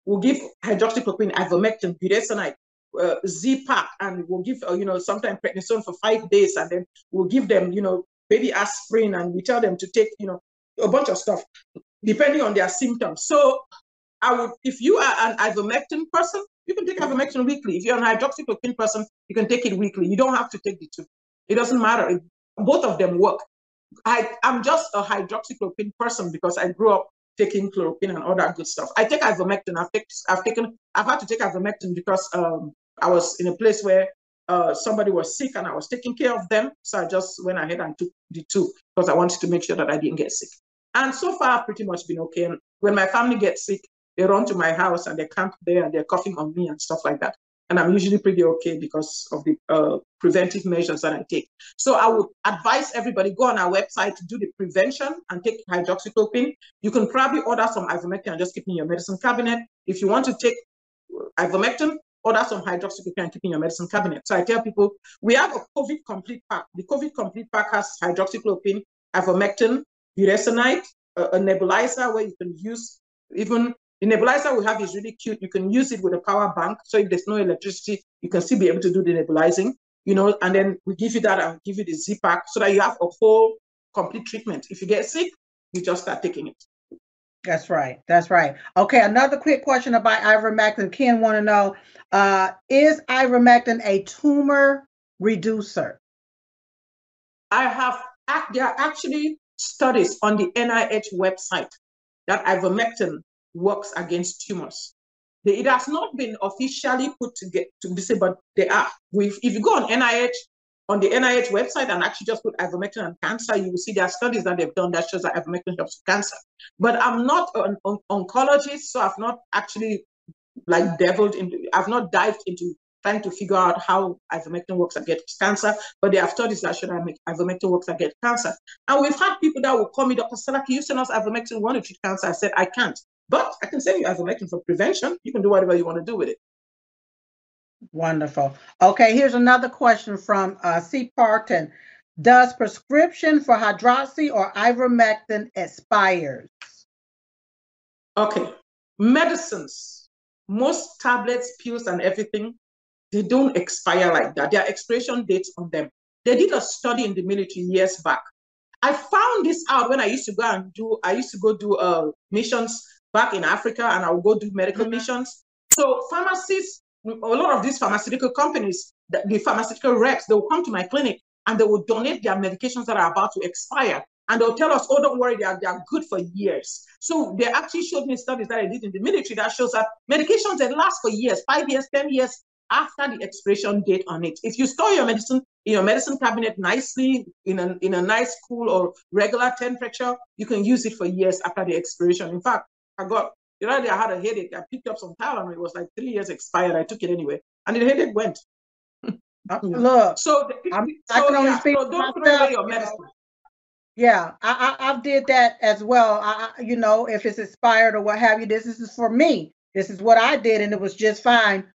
We'll give hydroxychloroquine, ivermectin, budesonide, uh, Z-Pak, and we'll give uh, you know sometimes prednisone for five days, and then we'll give them you know baby aspirin, and we tell them to take you know a bunch of stuff depending on their symptoms. So I would, if you are an ivermectin person, you can take ivermectin weekly. If you're an hydroxychloroquine person, you can take it weekly. You don't have to take the two. It doesn't matter. It, both of them work. I, I'm just a hydroxychloroquine person because I grew up taking chloroquine and all that good stuff. I take ivermectin. I've, I've taken, I've had to take ivermectin because um, I was in a place where uh, somebody was sick and I was taking care of them. So I just went ahead and took the two because I wanted to make sure that I didn't get sick. And so far, I've pretty much been okay. And when my family gets sick, they run to my house and they camp there and they're coughing on me and stuff like that. And I'm usually pretty okay because of the uh, preventive measures that I take. So I would advise everybody go on our website do the prevention and take hydroxychloroquine. You can probably order some ivermectin and just keep in your medicine cabinet. If you want to take ivermectin, order some hydroxychloroquine and keep in your medicine cabinet. So I tell people we have a COVID complete pack. The COVID complete pack has hydroxychloroquine, ivermectin, budesonide, a, a nebulizer where you can use even the nebulizer we have is really cute. You can use it with a power bank. So if there's no electricity, you can still be able to do the nebulizing, you know, and then we give you that and give you the Z pack so that you have a full complete treatment. If you get sick, you just start taking it. That's right. That's right. Okay, another quick question about ivermectin. Ken want to know, uh, is ivermectin a tumor reducer? I have, there are actually studies on the NIH website that ivermectin works against tumors. It has not been officially put to get to say, but they are. If, if you go on NIH, on the NIH website and actually just put ivermectin and cancer, you will see there are studies that they've done that shows that ivermectin helps with cancer. But I'm not an, an oncologist, so I've not actually like deviled into, I've not dived into trying to figure out how ivermectin works against cancer, but there are studies that show that ivermectin works against cancer. And we've had people that will call me, Dr. Can you send us ivermectin? Want to treat cancer. I said, I can't, but I can send you ivermectin for prevention. You can do whatever you want to do with it. Wonderful. Okay, here's another question from uh, C. Parton. Does prescription for hydroxy or ivermectin expires? Okay, medicines, most tablets, pills, and everything they don't expire like that. There are expiration dates on them. They did a study in the military years back. I found this out when I used to go and do, I used to go do uh, missions back in Africa and I would go do medical mm-hmm. missions. So pharmacists, a lot of these pharmaceutical companies, the, the pharmaceutical reps, they will come to my clinic and they will donate their medications that are about to expire. And they'll tell us, oh, don't worry, they are, they are good for years. So they actually showed me studies that I did in the military that shows that medications that last for years, five years, 10 years, after the expiration date on it. If you store your medicine in your medicine cabinet nicely in a, in a nice cool or regular temperature, you can use it for years after the expiration. In fact, I got, the other day I had a headache. I picked up some Tylenol. It was like three years expired. I took it anyway. And the headache went. <laughs> Look, so, the, I'm, so, I can only yeah, speak so don't throw away your medicine. Yeah, I, I I did that as well. I, you know, if it's expired or what have you, this, this is for me. This is what I did, and it was just fine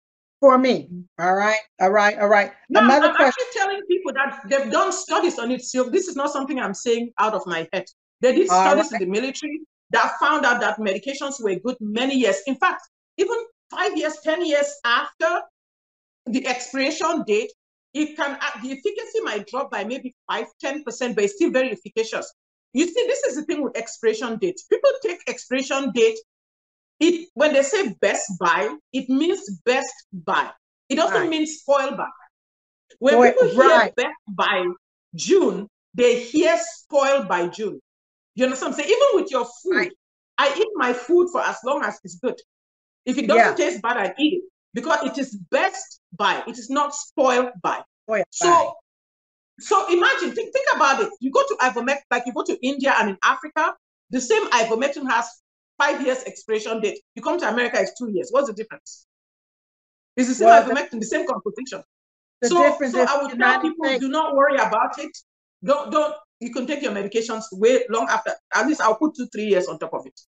for me. Mm-hmm. All right, all right, all right. No, Another I'm question. actually telling people that they've done studies on it. So this is not something I'm saying out of my head. They did All studies right. in the military that found out that medications were good many years. In fact, even five years, 10 years after the expiration date, it can uh, the efficacy might drop by maybe 5 10% but it's still very efficacious you see this is the thing with expiration date people take expiration date it when they say best buy it means best buy it doesn't Right. mean spoil buy when Spoil- people hear right. best by june they hear spoil by june you understand what i'm saying even with your food Right. i eat my food for as long as it's good if it doesn't taste bad i eat it because it is best by. it is not spoiled by. Boy, so, bye. so imagine, think, think about it. You go to ivermectin, like you go to India and in Africa, the same ivermectin has five years expiration date. You come to America, it's two years. What's the difference? It's the same Well, the- ivermectin, the same composition. the so, difference so I would tell people, do not worry about it. Don't, don't. You can take your medications way long after. At least I'll put two, three years on top of it.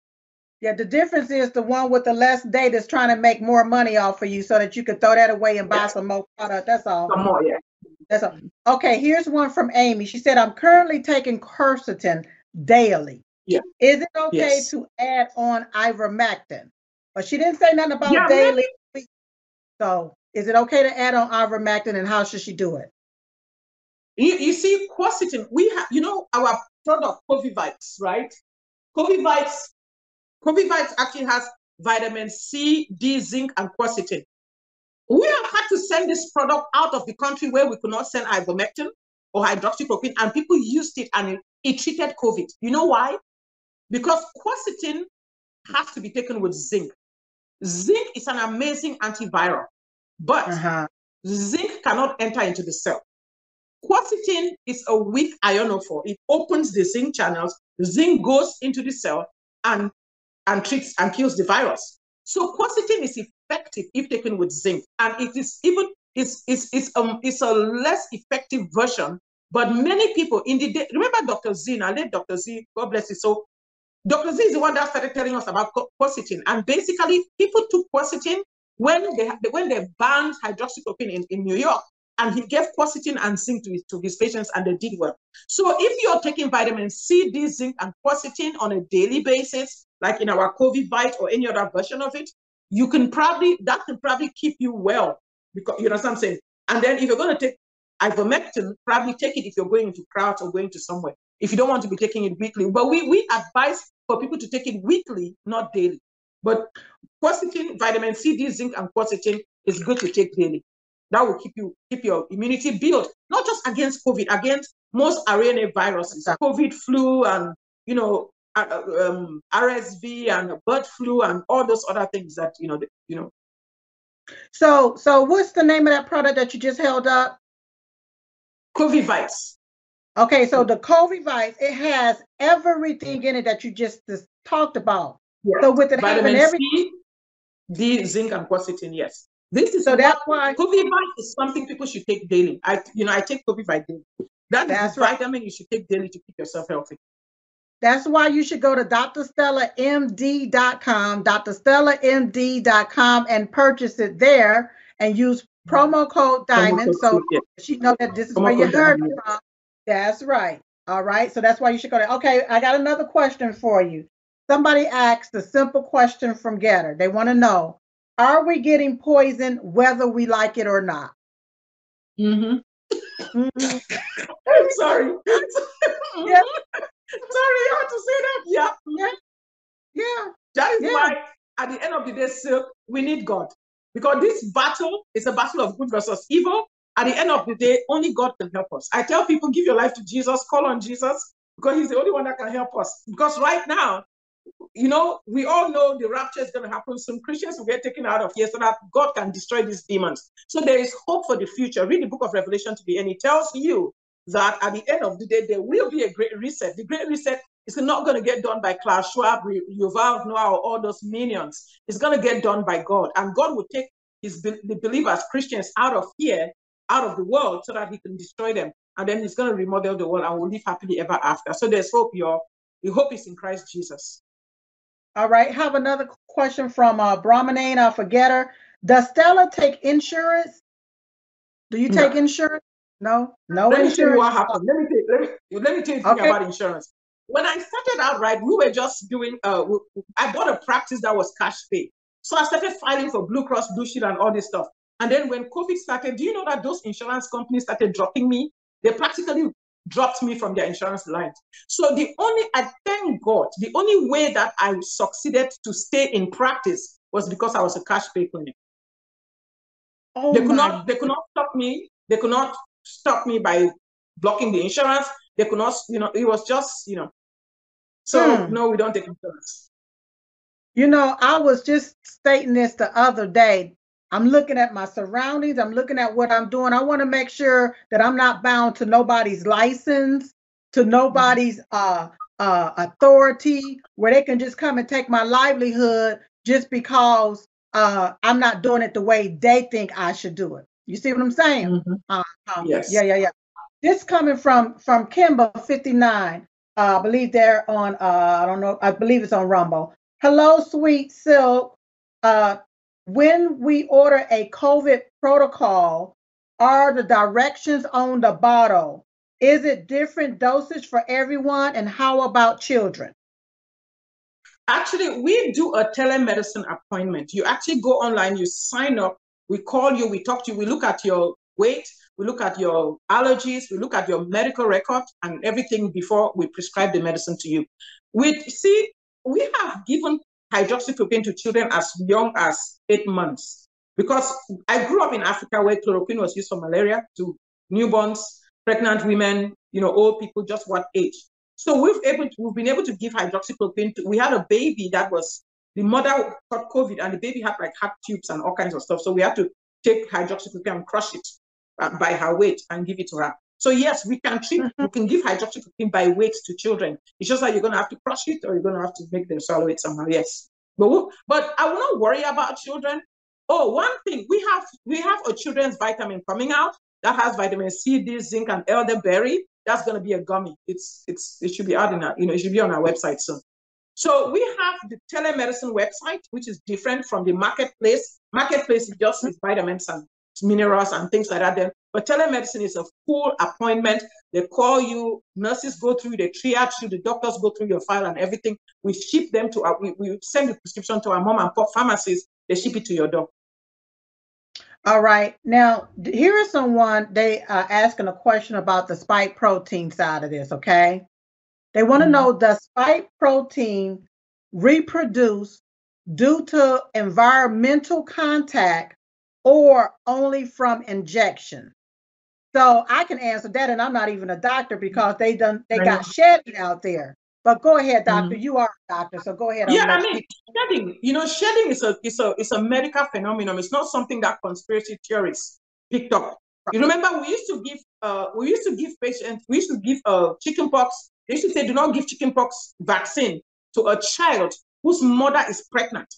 Yeah, the difference is the one with the less date is trying to make more money off of you so that you can throw that away and buy Yeah. some more product. That's all. Some more, yeah. That's all. Okay, here's one from Amy. She said, I'm currently taking quercetin daily. Yeah. Is it okay Yes. to add on ivermectin? But she didn't say nothing about Yeah, daily. So is it okay to add on ivermectin and how should she do it? You, you see, quercetin, we have, you know, our product, Covivites, right? Covivites, Covivites actually has vitamin C, D, zinc, and quercetin. We have had to send this product out of the country where we could not send ivermectin or hydroxychloroquine, and people used it and it, it treated COVID. You know why? Because quercetin has to be taken with zinc. Zinc is an amazing antiviral, but Uh-huh. zinc cannot enter into the cell. Quercetin is a weak ionophore. It opens the zinc channels. Zinc goes into the cell and, and treats and kills the virus. So quercetin is effective if taken with zinc, and it is even it's it's it's um it's a less effective version. But many people in the day, remember Dr. Z, now late Dr. Z, God bless you. So Dr. Z is the one that started telling us about quercetin, and basically people took quercetin when they when they banned hydroxychloroquine in, in New York, and he gave quercetin and zinc to his, to his patients, and they did well. So if you're taking vitamin C, D, zinc, and quercetin on a daily basis, like in our Covivite or any other version of it, you can probably that can probably keep you well because you know what I'm saying. And then if you're going to take ivermectin, probably take it if you're going into crowds or going to somewhere. If you don't want to be taking it weekly, but we we advise for people to take it weekly, not daily. But quercetin, vitamin C, D, zinc, and quercetin is good to take daily. That will keep you keep your immunity built, not just against COVID, against most RNA viruses, COVID, flu, and you know uh, uh, um, RSV and bird flu and all those other things that you know you know. So so what's the name of that product that you just held up? Covivites. Okay, so the Covivites, it has everything in it that you just, just talked about. Yes. So with it having Vitamin every C, D, zinc, and quercetin. Yes. This is so that's why Covivite is something people should take daily. I, you know, I take Covivite daily. That is That's the right. vitamin you should take daily to keep yourself healthy. That's why you should go to drstellamd.com, drstellamd.com, and purchase it there and use promo code Diamond. So Yeah. she know that this is Promo where you heard Diamond, from. That's right. All right. So that's why you should go there. Okay, I got another question for you. Somebody asked a simple question from GETTR. They want to know: Are we getting poisoned whether we like it or not? Mhm. Mhm. I'm <laughs> sorry. <laughs> Yeah. <laughs> Sorry, I had to say that. Yeah. Yeah. Yeah. That is Yeah. why, at the end of the day, Silk, we need God. Because this battle is a battle of good versus evil. At the end of the day, only God can help us. I tell people, give your life to Jesus, call on Jesus, because He's the only one that can help us. Because right now, you know, we all know the rapture is going to happen soon. Christians will get taken out of here so that God can destroy these demons. So there is hope for the future. Read the book of Revelation to the end. It tells you that at the end of the day, there will be a great reset. The great reset is not going to get done by Klaus Schwab, Yuval Noah, or all those minions. It's going to get done by God. And God will take his the believers, Christians, out of here, out of the world, so that he can destroy them. And then he's going to remodel the world and we'll live happily ever after. So there's hope, y'all. The hope is in Christ Jesus. All right. Have another question from uh, Brahmanane, our forgetter. Does Stella take insurance? Do you take No. insurance? No, no Let me tell you what happened. Let me tell, let me let me tell you something Okay. about insurance. When I started out, right, we were just doing. Uh, we- I bought a practice that was cash pay, so I started filing for Blue Cross Blue Shield and all this stuff. And then when COVID started, do you know that those insurance companies started dropping me? They practically dropped me from their insurance line. So the only, I thank God, the only way that I succeeded to stay in practice was because I was a cash pay clinic. Oh they could not they could not stop me they could not stop me by blocking the insurance they could not you know it was just you know so Hmm. no we don't take insurance You know, I was just stating this the other day. I'm looking at my surroundings, I'm looking at what I'm doing. I want to make sure that I'm not bound to nobody's license, to nobody's uh uh authority where they can just come and take my livelihood just because uh I'm not doing it the way they think I should do it. You see what I'm saying? Um, Yes. Yeah, yeah, yeah. This coming from from Kimber 59. Uh, I believe they're on. Uh, I don't know. I believe it's on Rumble. Hello, sweet silk. Uh, when we order a COVID protocol, are the directions on the bottle? Is it different dosage for everyone? And how about children? actually we do a telemedicine appointment you actually go online you sign up we call you we talk to you we look at your weight we look at your allergies we look at your medical record and everything before we prescribe the medicine to you we see we have given hydroxychloroquine to children as young as eight months because i grew up in africa where chloroquine was used for malaria to newborns pregnant women you know old people just what age so we've able to, we've been able to give hydroxychloroquine. To, we had a baby that was the mother got COVID and the baby had like heart tubes and all kinds of stuff. So we had to take hydroxychloroquine and crush it uh, by her weight and give it to her. So yes, we can treat, mm-hmm. we can give hydroxychloroquine by weight to children. It's just that you're gonna have to crush it or you're gonna have to make them swallow it somehow. Yes, but we- but I will not worry about children. Oh, one thing we have we have a children's vitamin coming out that has vitamin C, D, zinc, and elderberry. That's going to be a gummy. It's it's it should be out in our, you know it should be on our website soon. So we have the telemedicine website, which is different from the marketplace. Marketplace is just with vitamins and minerals and things like that. Then, but telemedicine is a full appointment. They call you, nurses go through, they triage you, the doctors go through your file and everything. We ship them to our, we, we send the prescription to our mom and pop pharmacies. They ship it to your door. All right. Now, here is someone they are asking a question about the spike protein side of this. Okay. They want to Mhm. know does spike protein reproduce due to environmental contact or only from injection? So I can answer that, and I'm not even a doctor because they done they got shedding out there. But go ahead, doctor. You are a doctor, so go ahead. Yeah, I mean, shedding, you know, shedding is a is a is a medical phenomenon. It's not something that conspiracy theorists picked up. You remember we used to give uh we used to give patients, we used to give uh chickenpox. They used to say do not give chickenpox vaccine to a child whose mother is pregnant.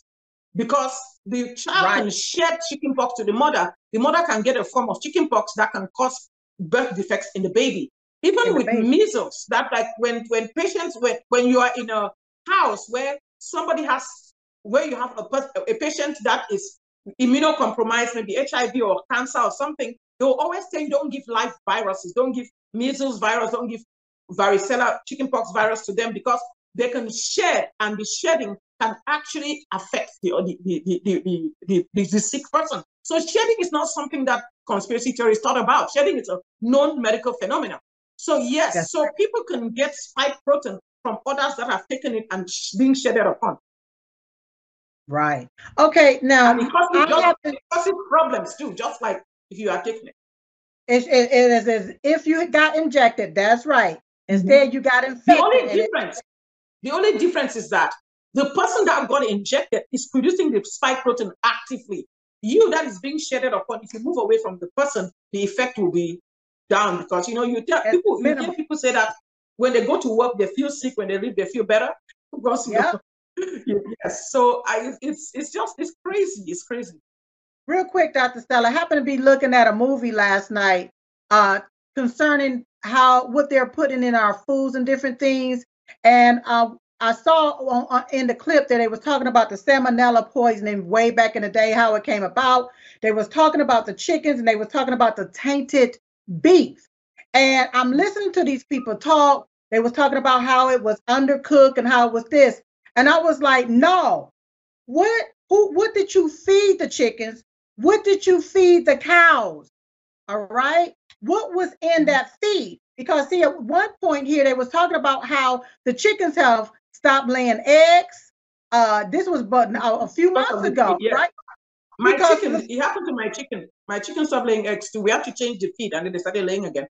Because the child Right. can shed chickenpox to the mother. The mother can get a form of chickenpox that can cause birth defects in the baby. Even In with baby. measles, that like when when patients when when you are in a house where somebody has where you have a, a patient that is immunocompromised, maybe HIV or cancer or something, they will always say don't give live viruses, don't give measles virus, don't give varicella chickenpox virus to them because they can shed and the shedding can actually affect the the the the, the, the, the, the, the sick person. So shedding is not something that conspiracy theorists thought about. Shedding is a known medical phenomenon. So yes, That's so people can get spike protein from others that have taken it and sh- being shedded upon. right. Okay. Now And it causes, I just, have to- it causes problems too, just like if you are taking it. It, it, it is as if you got injected. That's right. Mm-hmm. Instead, you got infected. The infected. only and it- difference, the only difference is that the person that got injected is producing the spike protein actively. You that is being shedded upon, if you move away from the person, the effect will be down because you know you tell people you hear people say that when they go to work they feel sick, when they leave they feel better. <laughs> Because know, <laughs> yes, so I it's it's just it's crazy, it's crazy. Real quick, Dr. Stella, I happened to be looking at a movie last night uh, concerning how what they're putting in our foods and different things. And uh, I saw on, on, in the clip that they was talking about the salmonella poisoning way back in the day, how it came about. They was talking about the chickens and they was talking about the tainted beef. And I'm listening to these people talk. They was talking about how it was undercooked and how it was this. And I was like, no, what who what did you feed the chickens? What did you feed the cows? All right. What was in mm-hmm. that feed? Because see, at one point here, they was talking about how the chickens have stopped laying eggs. Uh, this was but a few months ago, yeah. right? My because chicken, it happened to my chicken. My chicken stopped laying eggs too. We had to change the feed, and then they started laying again.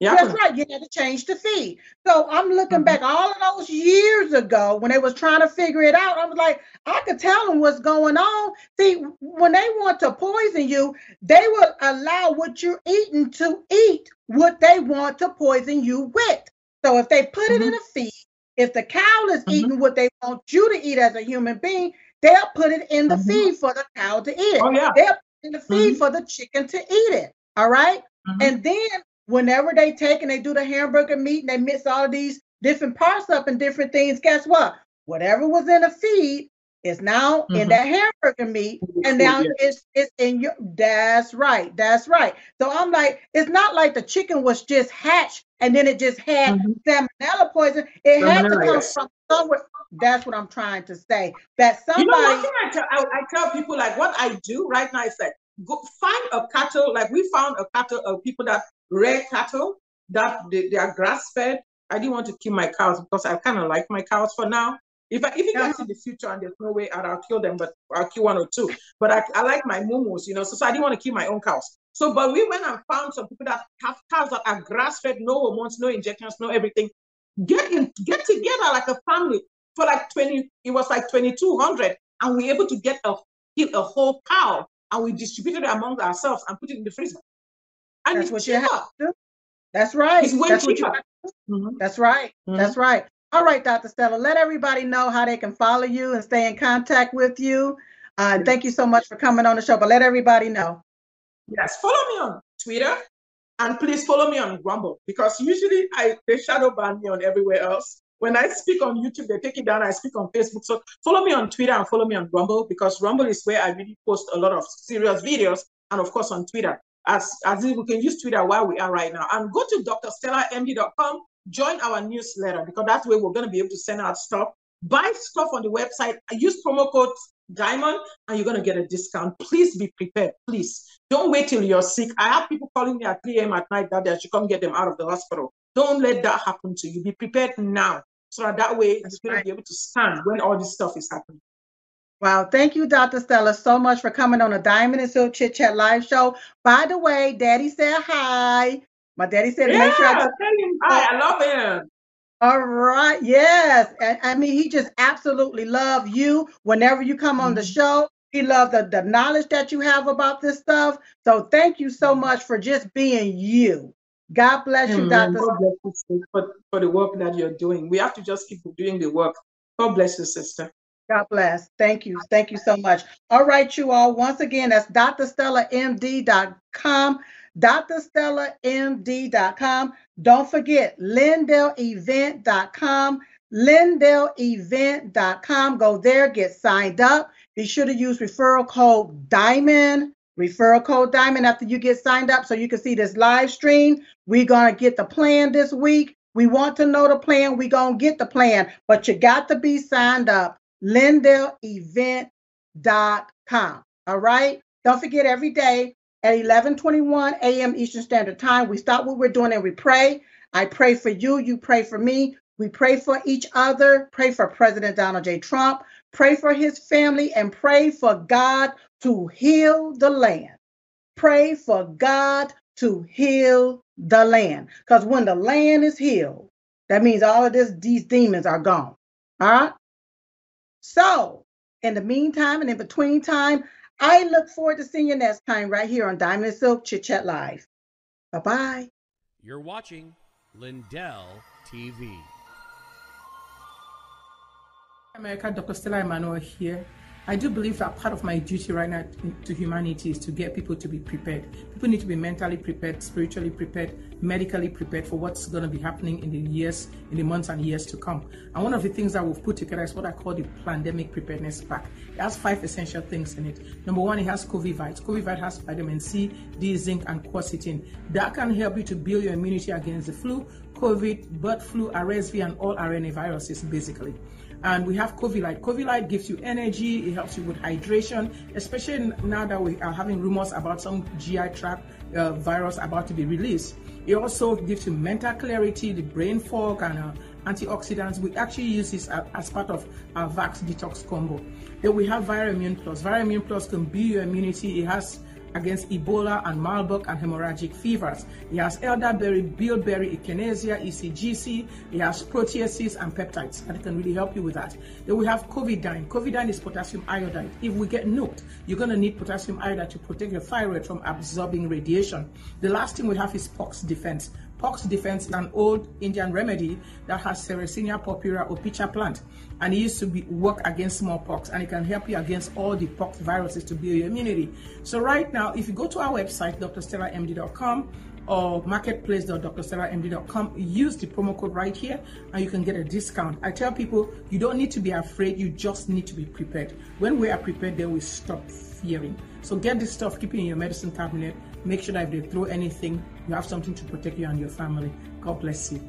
Yeah. That's right. You had to change the feed. So I'm looking mm-hmm. back all of those years ago when they was trying to figure it out. I was like, I could tell them what's going on. See, when they want to poison you, they will allow what you're eating to eat what they want to poison you with. So if they put mm-hmm. it in mm-hmm. a feed, if the cow is mm-hmm. eating what they want you to eat as a human being, they'll put it in the mm-hmm. feed for the cow to eat. Oh, yeah. They'll put in the feed mm-hmm. for the chicken to eat it. All right. And then whenever they take and they do the hamburger meat and they mix all of these different parts up and different things, guess what? Whatever was in the feed is now mm-hmm. in that hamburger meat, and now it's it's in your. That's right. That's right. So I'm like, it's not like the chicken was just hatched and then it just had mm-hmm. salmonella poison. It salmonella, had to come from somewhere. That's what I'm trying to say. That somebody. You know, what I tell, I, I tell people like what I do right now is like go find a cattle. Like we found a cattle of people that rear cattle that they, they are grass fed. I didn't want to kill my cows because I kind of like my cows for now. If I if it gets in the future and there's no way out, I'll kill them, but I'll kill one or two. But I, I like my mumus, you know, so, so I didn't want to kill my own cows. So, but we went and found some people that have cows that are grass fed, no hormones, no injections, no everything. Get in, get together like a family for like 20, it was like 2200, and we were able to get a kill a whole cow and we distributed it among ourselves and put it in the freezer. And That's what you have to do. That's right. It's way That's cheaper. Mm-hmm. That's right. Mm-hmm. That's right. All right, Dr. Stella, let everybody know how they can follow you and stay in contact with you. Uh, thank you so much for coming on the show, but let everybody know. Yes, follow me on Twitter and please follow me on Rumble because usually I they shadow ban me on everywhere else. When I speak on YouTube, they take it down. I speak on Facebook. So follow me on Twitter and follow me on Rumble because Rumble is where I really post a lot of serious videos and of course on Twitter as, as we can use Twitter while we are right now. And go to drstellamd.com, join our newsletter because that's where we're going to be able to send out stuff. Buy stuff on the website, use promo code Diamond, and you're going to get a discount. Please be prepared. Please don't wait till you're sick. I have people calling me at 3 a.m. at night that they should come get them out of the hospital. Don't let that happen to you. Be prepared now so that, that way you're going to be able to stand when all this stuff is happening. Wow. Thank you, Dr. Stella, so much for coming on a Diamond and Silk Chit Chat live show. By the way, Daddy said hi. My daddy said, yeah, make sure I tell him hi. I love him. All right. Yes. And, I mean, he just absolutely loves you. Whenever you come on the mm-hmm. show, he loves the, the knowledge that you have about this stuff. So thank you so much for just being you. God bless you, Dr. God bless you for, for the work that you're doing. We have to just keep doing the work. God bless you, sister. God bless. Thank you. Thank you so much. All right, you all. Once again, that's drstellamd.com. drstellamd.com. Don't forget lindellevent.com. lindellevent.com. Go there, get signed up. Be sure to use referral code DIAMOND. Referral code DIAMOND after you get signed up so you can see this live stream. We're going to get the plan this week. We want to know the plan. We're going to get the plan, but you got to be signed up lindellevent.com. All right. Don't forget every day at 11:21 a.m. Eastern Standard Time, we stop what we're doing and we pray. I pray for you. You pray for me. We pray for each other. Pray for President Donald J. Trump. Pray for his family and pray for God to heal the land. Pray for God to heal the land. Because when the land is healed, that means all of this, these demons are gone. All right. So, in the meantime and in between time, I look forward to seeing you next time right here on Diamond and Silk Chit Chat Live. Bye bye. You're watching Lindell TV. America, Dr. Stella Immanuel here. I do believe that part of my duty right now to humanity is to get people to be prepared. People need to be mentally prepared, spiritually prepared, medically prepared for what's going to be happening in the years, in the months and years to come. And one of the things that we've put together is what I call the pandemic preparedness pack. It has five essential things in it. Number one, it has COVID COVID has vitamin C, D, zinc, and quercetin. That can help you to build your immunity against the flu, COVID, bird flu, RSV, and all RNA viruses, basically. And we have COVID COVID gives you energy, it helps you with hydration, especially now that we are having rumors about some GI tract uh, virus about to be released. It also gives you mental clarity, the brain fog, and uh, antioxidants. We actually use this as part of our Vax Detox combo. Then we have Virimmune Plus. Virimmune Plus can build your immunity. It has against Ebola and Marburg and hemorrhagic fevers. He has elderberry, bilberry, echinacea, ECGC. He has proteases and peptides that can really help you with that. Then we have Covidine. Covidine is potassium iodide. If we get nuked, you're going to need potassium iodide to protect your thyroid from absorbing radiation. The last thing we have is Pox Defense. Pox defense is an old Indian remedy that has Sarracenia purpurea pitcher plant and it used to be work against smallpox and it can help you against all the pox viruses to build your immunity. So right now, if you go to our website, drstellamd.com or marketplace.drstellamd.com, use the promo code right here and you can get a discount. I tell people you don't need to be afraid, you just need to be prepared. When we are prepared, then we stop fearing. So get this stuff, keep it in your medicine cabinet. Make sure that if they throw anything, you have something to protect you and your family. God bless you.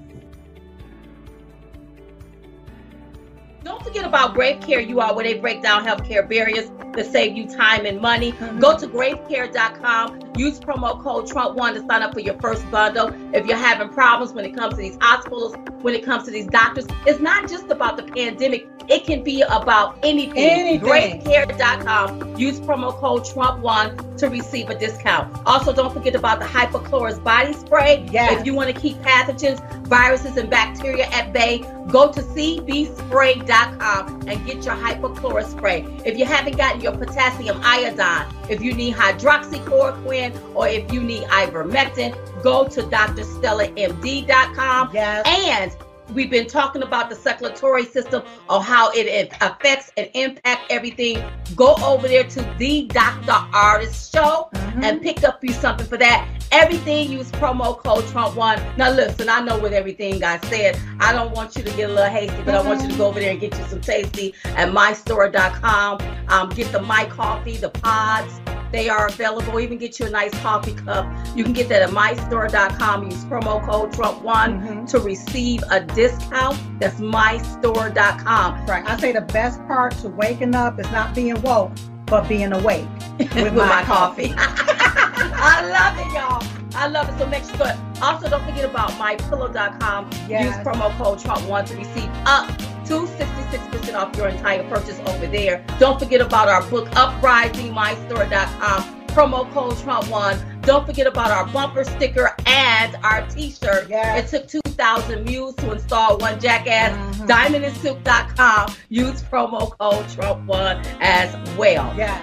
Don't forget about Grave Care You Are, where they break down healthcare barriers to save you time and money. Mm-hmm. Go to gravecare.com. Use promo code TrumpWon to sign up for your first bundle. If you're having problems when it comes to these hospitals, when it comes to these doctors, it's not just about the pandemic. It can be about anything. anything. Gravecare.com. Use promo code TrumpWon to receive a discount. Also, don't forget about the Hypochlorous body spray. Yes. If you want to keep pathogens, viruses, and bacteria at bay, go to cbspray.com and get your hypochlorous spray. If you haven't gotten your potassium iodine, if you need hydroxychloroquine, or if you need ivermectin, go to drstellamd.com. Yes. And we've been talking about the circulatory system or how it affects and impact everything go over there to the dr Ardis show mm-hmm. and pick up you something for that everything use promo code trump one now listen i know what everything i said i don't want you to get a little hasty but mm-hmm. i want you to go over there and get you some tasty at mystore.com um, get the my coffee the pods they are available. Even get you a nice coffee cup. You can get that at mystore.com. Use promo code TrumpWon mm-hmm. to receive a discount. That's mystore.com. Right. I say the best part to waking up is not being woke, but being awake <laughs> with, with my, my, coffee. <laughs> I love it, y'all. I love it. So make sure. Also, don't forget about mypillow.com. Yes. Use promo code TrumpWon to receive up to 66% off your entire purchase over there. Don't forget about our book, Uprising, mystore.com. Promo code TrumpWon. Don't forget about our bumper sticker and our t-shirt. Yes. It took 2,000 mules to install one jackass. Mm-hmm. DiamondandSilk.com. Use promo code TrumpWon as well. Yeah.